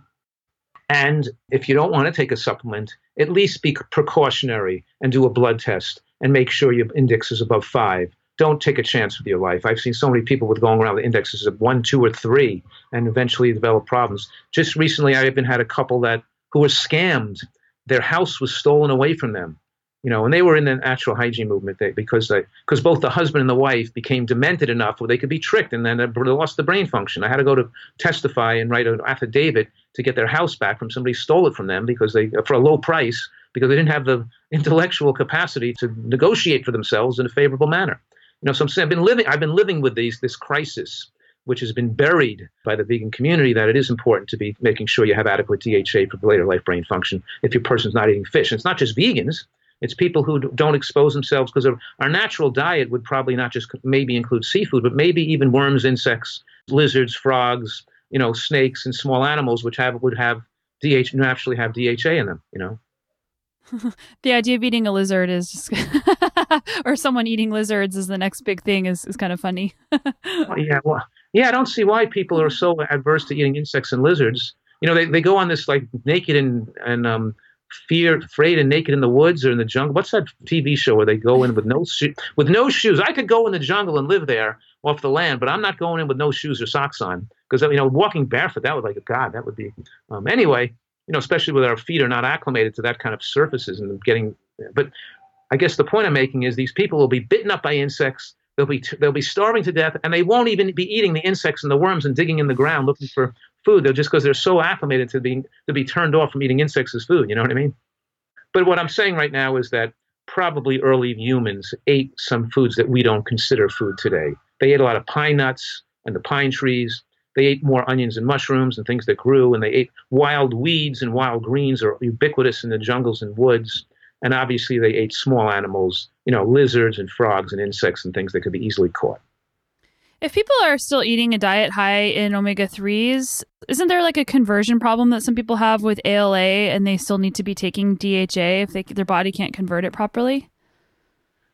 And if you don't want to take a supplement, at least be precautionary and do a blood test and make sure your index is above five. Don't take a chance with your life. I've seen so many people with going around with indexes of one, two, or three, and eventually develop problems. Just recently, I even had a couple that who were scammed. Their house was stolen away from them you know, and they were in the natural hygiene movement they, because because both the husband and the wife became demented enough where they could be tricked, and then they lost the brain function. I had to go to testify and write an affidavit to get their house back from somebody stole it from them because they for a low price because they didn't have the intellectual capacity to negotiate for themselves in a favorable manner. You know, so I'm, I've been living I've been living with these this crisis which has been buried by the vegan community that it is important to be making sure you have adequate DHA for later life brain function if your person's not eating fish. And it's not just vegans. It's people who don't expose themselves because our natural diet would probably not just maybe include seafood, but maybe even worms, insects, lizards, frogs, you know, snakes and small animals, which have would have DH naturally have DHA in them. You know. the idea of eating a lizard is just or someone eating lizards is the next big thing is, is kind of funny. well, yeah, well, yeah, I don't see why people are so adverse to eating insects and lizards. You know, they, they go on this like naked and and um, fear, afraid and naked in the woods or in the jungle. What's that TV show where they go in with no sho- with no shoes? I could go in the jungle and live there off the land, but I'm not going in with no shoes or socks on because you know walking barefoot that would like God that would be um, anyway. You know, especially with our feet are not acclimated to that kind of surfaces and getting. But I guess the point I'm making is these people will be bitten up by insects. They'll be they'll be starving to death, and they won't even be eating the insects and the worms and digging in the ground looking for food. They're just because they're so acclimated to being to be turned off from eating insects as food. You know what I mean? But what I'm saying right now is that probably early humans ate some foods that we don't consider food today. They ate a lot of pine nuts and the pine trees. They ate more onions and mushrooms and things that grew, and they ate wild weeds and wild greens are ubiquitous in the jungles and woods. And obviously, they ate small animals, you know, lizards and frogs and insects and things that could be easily caught. If people are still eating a diet high in omega 3s, isn't there like a conversion problem that some people have with ALA and they still need to be taking DHA if they, their body can't convert it properly?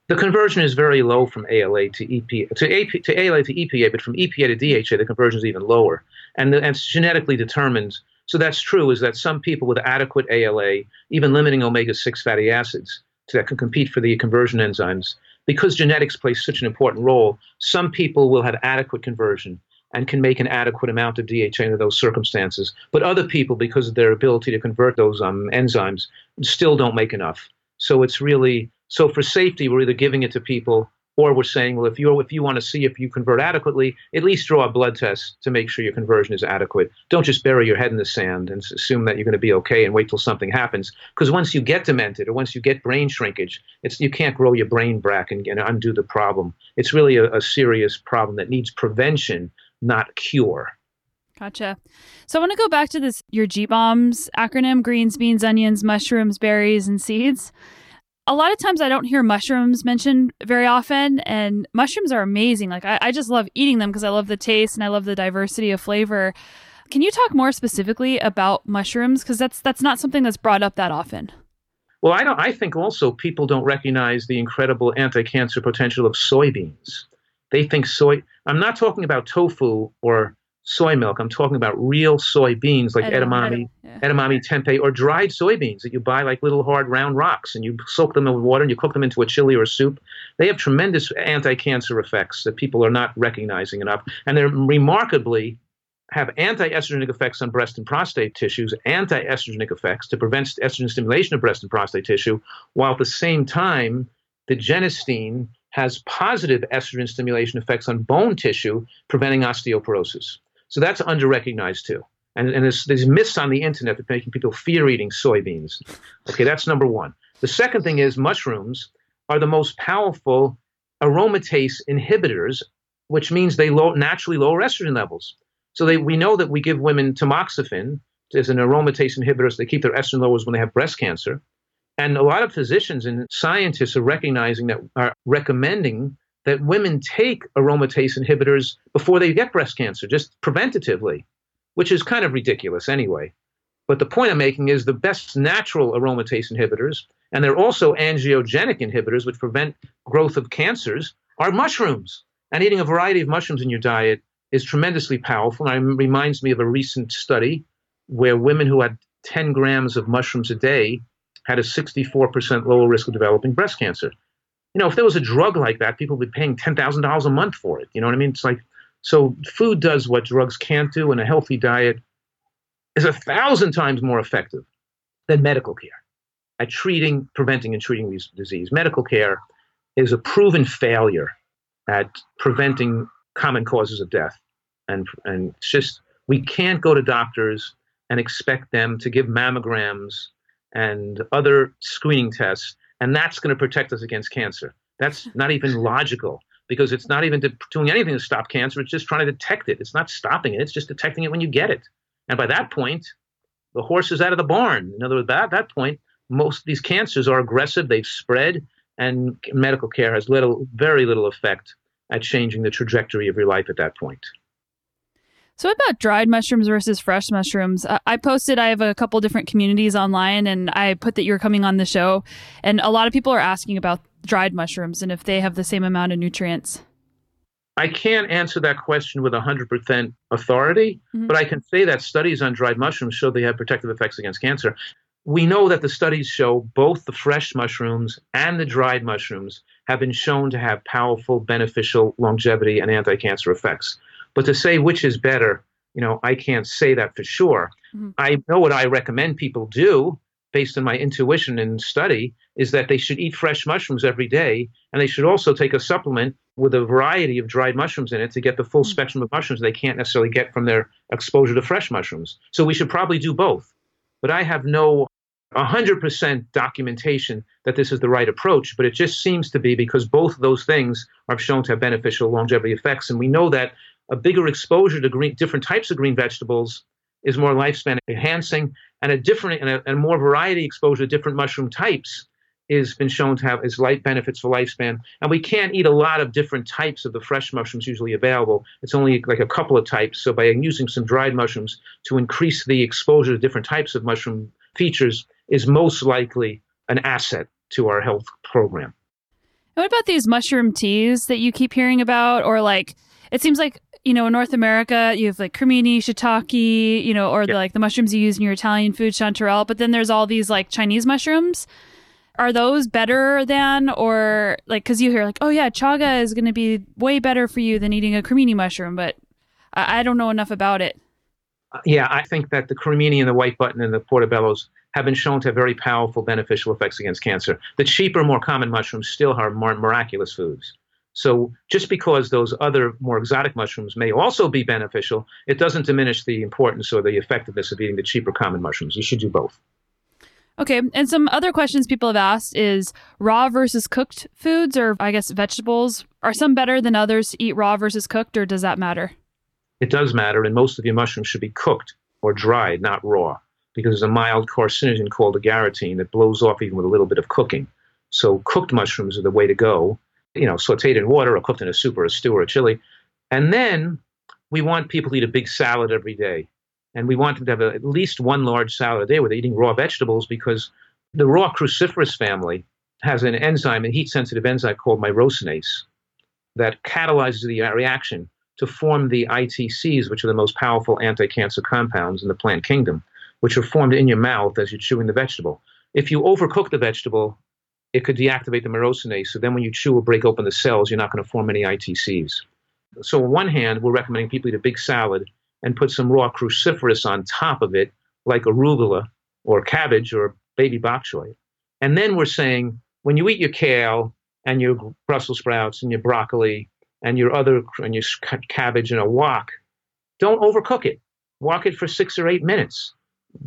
The conversion is very low from ALA to EPA to, AP, to ALA to EPA, but from EPA to DHA, the conversion is even lower, and, the, and it's genetically determined. So that's true. Is that some people with adequate ALA, even limiting omega six fatty acids, that can compete for the conversion enzymes, because genetics plays such an important role, some people will have adequate conversion and can make an adequate amount of DHA under those circumstances. But other people, because of their ability to convert those um, enzymes, still don't make enough. So it's really so for safety, we're either giving it to people or we're saying, well, if you if you want to see if you convert adequately, at least draw a blood test to make sure your conversion is adequate. Don't just bury your head in the sand and assume that you're going to be okay and wait till something happens. Because once you get demented or once you get brain shrinkage, it's you can't grow your brain back and, and undo the problem. It's really a, a serious problem that needs prevention, not cure. Gotcha. So I want to go back to this your GBOMBS acronym: greens, beans, onions, mushrooms, berries, and seeds a lot of times I don't hear mushrooms mentioned very often, and mushrooms are amazing. Like, I, I just love eating them because I love the taste and I love the diversity of flavor. Can you talk more specifically about mushrooms? Because that's that's not something that's brought up that often. Well, I don't. I think also people don't recognize the incredible anti-cancer potential of soybeans. They think soy. I'm not talking about tofu or soy milk. I'm talking about real soybeans like edamame, yeah. edamame tempeh, or dried soybeans that you buy like little hard round rocks, and you soak them in water and you cook them into a chili or a soup. They have tremendous anti-cancer effects that people are not recognizing enough, and they're remarkably have anti-estrogenic effects on breast and prostate tissues, anti-estrogenic effects to prevent estrogen stimulation of breast and prostate tissue, while at the same time the genistein has positive estrogen stimulation effects on bone tissue, preventing osteoporosis. So that's underrecognized too. And, and there's, there's myths on the internet that making people fear eating soybeans. Okay, that's number one. The second thing is mushrooms are the most powerful aromatase inhibitors, which means they low, naturally lower estrogen levels. So they, we know that we give women tamoxifen as an aromatase inhibitor, so they keep their estrogen levels when they have breast cancer. And a lot of physicians and scientists are recognizing that, are recommending that women take aromatase inhibitors before they get breast cancer, just preventatively, which is kind of ridiculous anyway. But the point I'm making is the best natural aromatase inhibitors, and they're also angiogenic inhibitors, which prevent growth of cancers, are mushrooms. And eating a variety of mushrooms in your diet is tremendously powerful. And it reminds me of a recent study where women who had 10 grams of mushrooms a day had a 64% lower risk of developing breast cancer. You know, if there was a drug like that, people would be paying $10,000 a month for it. You know what I mean? It's like, so food does what drugs can't do, and a healthy diet is a thousand times more effective than medical care at treating, preventing, and treating these disease. Medical care is a proven failure at preventing common causes of death. And, and it's just, we can't go to doctors and expect them to give mammograms and other screening tests, and that's going to protect us against cancer. That's not even logical because it's not even doing anything to stop cancer. It's just trying to detect it. It's not stopping it. It's just detecting it when you get it. And by that point, the horse is out of the barn. In other words, at that point, most of these cancers are aggressive. They've spread, and medical care has little, very little effect at changing the trajectory of your life at that point. So, what about dried mushrooms versus fresh mushrooms? I posted, I have a couple different communities online, and I put that you're coming on the show. And a lot of people are asking about dried mushrooms and if they have the same amount of nutrients. I can't answer that question with 100% authority, mm-hmm. but I can say that studies on dried mushrooms show they have protective effects against cancer. We know that the studies show both the fresh mushrooms and the dried mushrooms have been shown to have powerful, beneficial longevity and anti cancer effects. But to say which is better, you know, I can't say that for sure. Mm-hmm. I know what I recommend people do based on my intuition and study is that they should eat fresh mushrooms every day and they should also take a supplement with a variety of dried mushrooms in it to get the full mm-hmm. spectrum of mushrooms they can't necessarily get from their exposure to fresh mushrooms. So we should probably do both. But I have no 100% documentation that this is the right approach, but it just seems to be because both of those things are shown to have beneficial longevity effects. And we know that a bigger exposure to green, different types of green vegetables is more lifespan enhancing, and a different and a, and more variety exposure to different mushroom types has been shown to have is life benefits for lifespan. And we can't eat a lot of different types of the fresh mushrooms usually available. It's only like a couple of types. So by using some dried mushrooms to increase the exposure to different types of mushroom features is most likely an asset to our health program. And what about these mushroom teas that you keep hearing about, or like it seems like you know, in North America, you have like cremini, shiitake, you know, or the, like the mushrooms you use in your Italian food, chanterelle. But then there's all these like Chinese mushrooms. Are those better than, or like, because you hear like, oh yeah, chaga is going to be way better for you than eating a cremini mushroom, but I, I don't know enough about it. Uh, yeah, I think that the cremini and the white button and the portobellos have been shown to have very powerful beneficial effects against cancer. The cheaper, more common mushrooms still are more miraculous foods. So just because those other more exotic mushrooms may also be beneficial, it doesn't diminish the importance or the effectiveness of eating the cheaper common mushrooms. You should do both. Okay, and some other questions people have asked is raw versus cooked foods, or I guess vegetables. Are some better than others to eat raw versus cooked, or does that matter? It does matter, and most of your mushrooms should be cooked or dried, not raw, because there's a mild carcinogen called agaritine that blows off even with a little bit of cooking. So cooked mushrooms are the way to go you know, sauteed in water or cooked in a soup or a stew or a chili. And then we want people to eat a big salad every day. And we want them to have a, at least one large salad a day where they're eating raw vegetables because the raw cruciferous family has an enzyme, a heat sensitive enzyme called myrosinase that catalyzes the reaction to form the ITCs, which are the most powerful anti cancer compounds in the plant kingdom, which are formed in your mouth as you're chewing the vegetable. If you overcook the vegetable, it could deactivate the myrosinase. So then when you chew or break open the cells, you're not going to form any ITCs. So on one hand, we're recommending people eat a big salad and put some raw cruciferous on top of it, like arugula or cabbage or baby bok choy. And then we're saying when you eat your kale and your Brussels sprouts and your broccoli and your other and your cabbage in a wok, don't overcook it. wok it for six or eight minutes.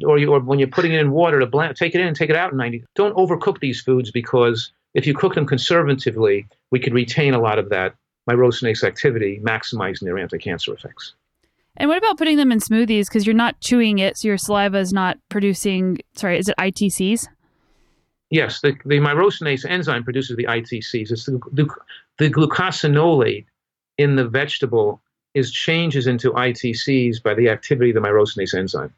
Or, you, or when you're putting it in water to blend, take it in and take it out in 90. Don't overcook these foods because if you cook them conservatively, we could retain a lot of that myrosinase activity, maximizing their anti-cancer effects. And what about putting them in smoothies? Because you're not chewing it, so your saliva is not producing. Sorry, is it ITCs? Yes, the, the myrosinase enzyme produces the ITCs. It's the, the, the glucosinolate in the vegetable is changes into ITCs by the activity of the myrosinase enzyme.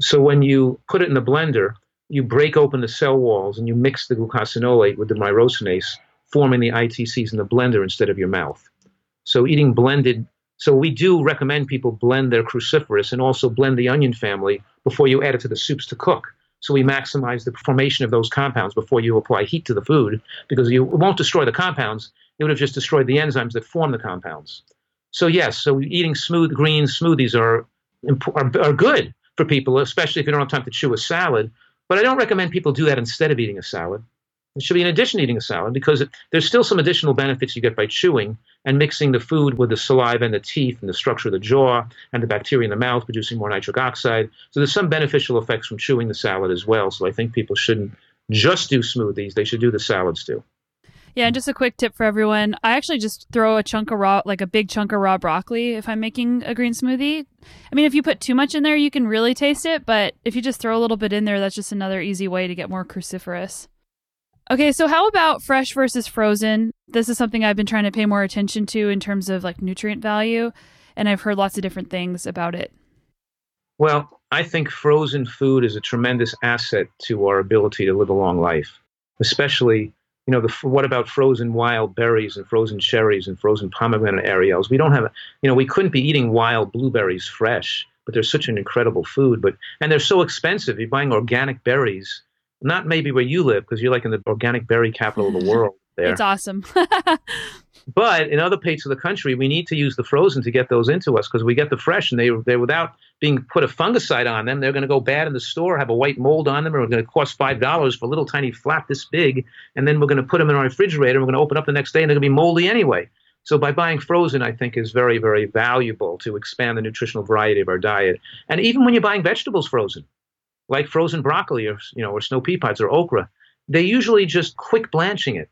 So when you put it in the blender, you break open the cell walls and you mix the glucosinolate with the myrosinase, forming the ITCs in the blender instead of your mouth. So eating blended, so we do recommend people blend their cruciferous and also blend the onion family before you add it to the soups to cook. So we maximize the formation of those compounds before you apply heat to the food because you won't destroy the compounds. It would have just destroyed the enzymes that form the compounds. So yes, so eating smooth green smoothies are, are, are good for people, especially if you don't have time to chew a salad. But I don't recommend people do that instead of eating a salad. It should be in addition to eating a salad because it, there's still some additional benefits you get by chewing and mixing the food with the saliva and the teeth and the structure of the jaw and the bacteria in the mouth producing more nitric oxide. So there's some beneficial effects from chewing the salad as well. So I think people shouldn't just do smoothies, they should do the salads too. Yeah, and just a quick tip for everyone. I actually just throw a chunk of raw, like a big chunk of raw broccoli if I'm making a green smoothie. I mean, if you put too much in there, you can really taste it, but if you just throw a little bit in there, that's just another easy way to get more cruciferous. Okay, so how about fresh versus frozen? This is something I've been trying to pay more attention to in terms of like nutrient value, and I've heard lots of different things about it. Well, I think frozen food is a tremendous asset to our ability to live a long life, especially you know, the, what about frozen wild berries and frozen cherries and frozen pomegranate arils? We don't have, you know, we couldn't be eating wild blueberries fresh, but they're such an incredible food. But and they're so expensive. You're buying organic berries, not maybe where you live because you're like in the organic berry capital of the mm-hmm. world. There, it's awesome. but in other parts of the country, we need to use the frozen to get those into us because we get the fresh and they they're without being put a fungicide on them. They're going to go bad in the store, have a white mold on them, or going to cost five dollars for a little tiny flap this big, and then we're going to put them in our refrigerator. and We're going to open up the next day and they're going to be moldy anyway. So by buying frozen, I think is very very valuable to expand the nutritional variety of our diet. And even when you're buying vegetables frozen, like frozen broccoli or you know or snow pea pods or okra, they usually just quick blanching it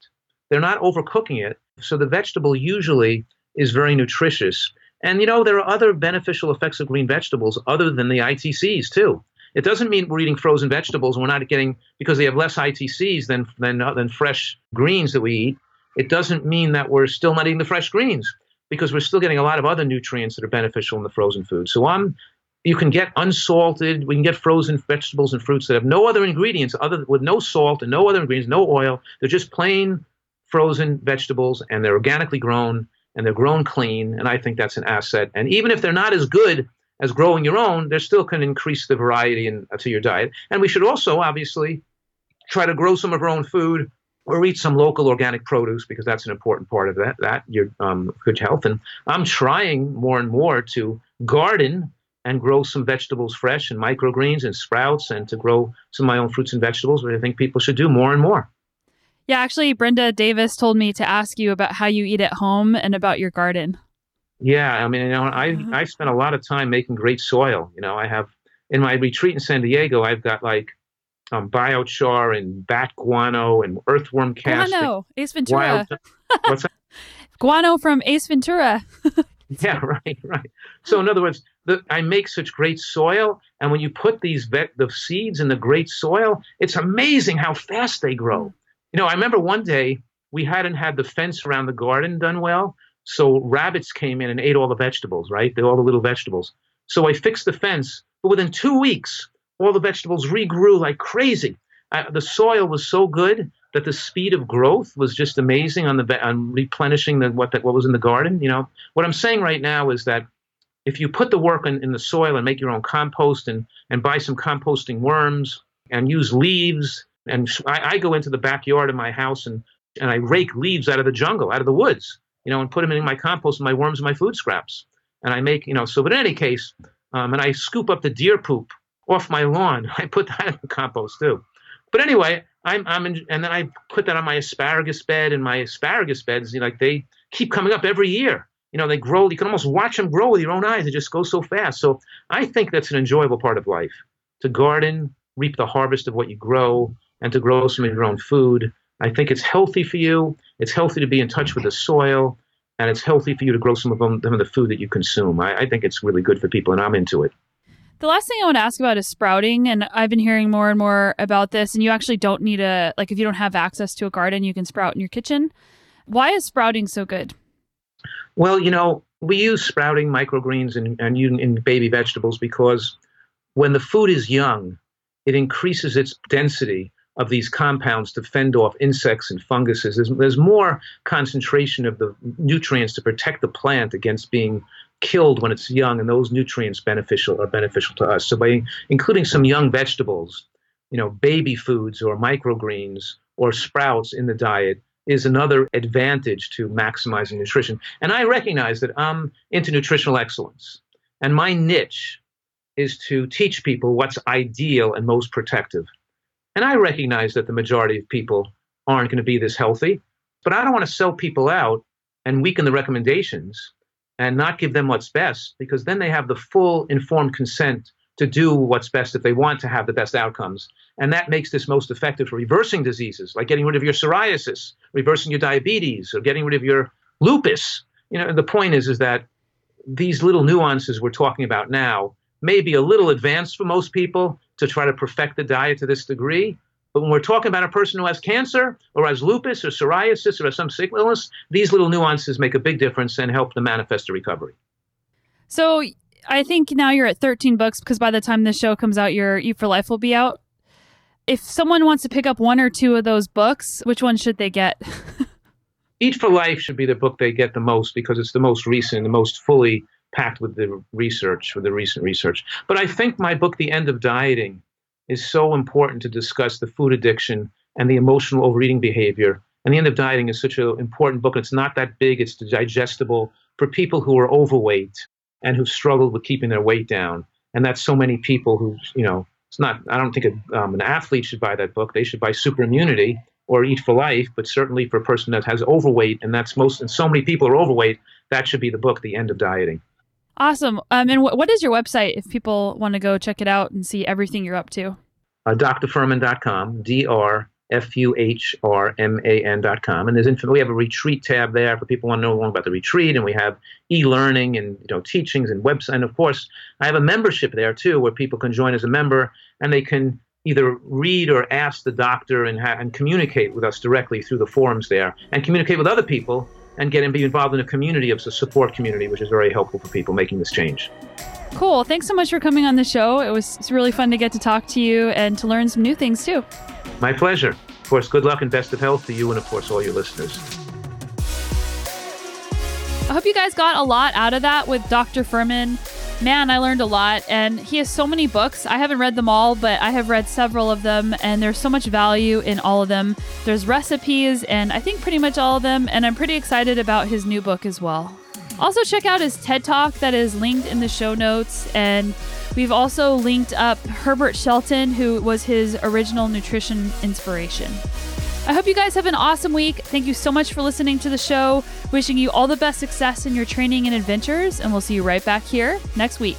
they're not overcooking it. So the vegetable usually is very nutritious. And you know, there are other beneficial effects of green vegetables other than the ITCs too. It doesn't mean we're eating frozen vegetables and we're not getting because they have less ITCs than than uh, than fresh greens that we eat. It doesn't mean that we're still not eating the fresh greens because we're still getting a lot of other nutrients that are beneficial in the frozen food. So I'm you can get unsalted, we can get frozen vegetables and fruits that have no other ingredients other with no salt and no other ingredients, no oil. They're just plain frozen vegetables and they're organically grown and they're grown clean. And I think that's an asset. And even if they're not as good as growing your own, they still can increase the variety in, to your diet. And we should also obviously try to grow some of our own food or eat some local organic produce because that's an important part of that, that your um, good health. And I'm trying more and more to garden and grow some vegetables fresh and microgreens and sprouts and to grow some of my own fruits and vegetables, which I think people should do more and more. Yeah, actually, Brenda Davis told me to ask you about how you eat at home and about your garden. Yeah, I mean, you know, I uh-huh. I spent a lot of time making great soil. You know, I have in my retreat in San Diego, I've got like um, biochar and bat guano and earthworm casting. Guano, Ace Ventura. Wild, guano from Ace Ventura. yeah, right, right. So in other words, the, I make such great soil, and when you put these vet, the seeds in the great soil, it's amazing how fast they grow. You know, I remember one day we hadn't had the fence around the garden done well. So rabbits came in and ate all the vegetables, right? All the little vegetables. So I fixed the fence, but within two weeks, all the vegetables regrew like crazy. Uh, the soil was so good that the speed of growth was just amazing on the on replenishing the what that what was in the garden. You know, what I'm saying right now is that if you put the work in, in the soil and make your own compost and and buy some composting worms and use leaves and I, I go into the backyard of my house and, and I rake leaves out of the jungle, out of the woods, you know, and put them in my compost my worms my food scraps. And I make, you know, so, but in any case, um, and I scoop up the deer poop off my lawn. I put that in the compost too. But anyway, I'm, I'm in, and then I put that on my asparagus bed, and my asparagus beds, you know, like they keep coming up every year. You know, they grow, you can almost watch them grow with your own eyes. They just go so fast. So I think that's an enjoyable part of life to garden, reap the harvest of what you grow, and to grow some of your own food. I think it's healthy for you. It's healthy to be in touch with the soil, and it's healthy for you to grow some of, them, some of the food that you consume. I, I think it's really good for people, and I'm into it. The last thing I want to ask about is sprouting, and I've been hearing more and more about this. And you actually don't need a like if you don't have access to a garden, you can sprout in your kitchen. Why is sprouting so good? Well, you know, we use sprouting microgreens and, and in baby vegetables because when the food is young, it increases its density of these compounds to fend off insects and funguses. There's, there's more concentration of the nutrients to protect the plant against being killed when it's young, and those nutrients beneficial are beneficial to us. So by including some young vegetables, you know, baby foods or microgreens or sprouts in the diet is another advantage to maximizing nutrition. And I recognize that I'm into nutritional excellence, and my niche is to teach people what's ideal and most protective. And I recognize that the majority of people aren't going to be this healthy, but I don't want to sell people out and weaken the recommendations and not give them what's best because then they have the full informed consent to do what's best if they want to have the best outcomes. And that makes this most effective for reversing diseases like getting rid of your psoriasis, reversing your diabetes, or getting rid of your lupus. You know, the point is is that these little nuances we're talking about now may be a little advanced for most people to try to perfect the diet to this degree, but when we're talking about a person who has cancer or has lupus or psoriasis or has some sick illness, these little nuances make a big difference and help to manifest a recovery. So I think now you're at 13 books because by the time this show comes out, your Eat for Life will be out. If someone wants to pick up one or two of those books, which one should they get? Eat for Life should be the book they get the most because it's the most recent, the most fully packed with the research, with the recent research. But I think my book, The End of Dieting, is so important to discuss the food addiction and the emotional overeating behavior. And the end of dieting is such an important book. It's not that big, it's digestible for people who are overweight and who struggled with keeping their weight down. And that's so many people who, you know, it's not, I don't think a, um, an athlete should buy that book. They should buy Super Immunity or Eat for Life, but certainly for a person that has overweight, and that's most, and so many people are overweight, that should be the book, The End of Dieting. Awesome. Um, and wh- what is your website if people want to go check it out and see everything you're up to? Uh, drfuhrman.com, D R F U H R M A N.com. And there's inf- we have a retreat tab there for people want to know more about the retreat. And we have e learning and you know teachings and website. And of course, I have a membership there too where people can join as a member and they can either read or ask the doctor and, ha- and communicate with us directly through the forums there and communicate with other people and get and be involved in a community of a support community, which is very helpful for people making this change. Cool. Thanks so much for coming on the show. It was really fun to get to talk to you and to learn some new things too. My pleasure. Of course, good luck and best of health to you and, of course, all your listeners. I hope you guys got a lot out of that with Dr. Fuhrman. Man, I learned a lot, and he has so many books. I haven't read them all, but I have read several of them, and there's so much value in all of them. There's recipes, and I think pretty much all of them, and I'm pretty excited about his new book as well. Also, check out his TED Talk that is linked in the show notes, and we've also linked up Herbert Shelton, who was his original nutrition inspiration. I hope you guys have an awesome week. Thank you so much for listening to the show. Wishing you all the best success in your training and adventures, and we'll see you right back here next week.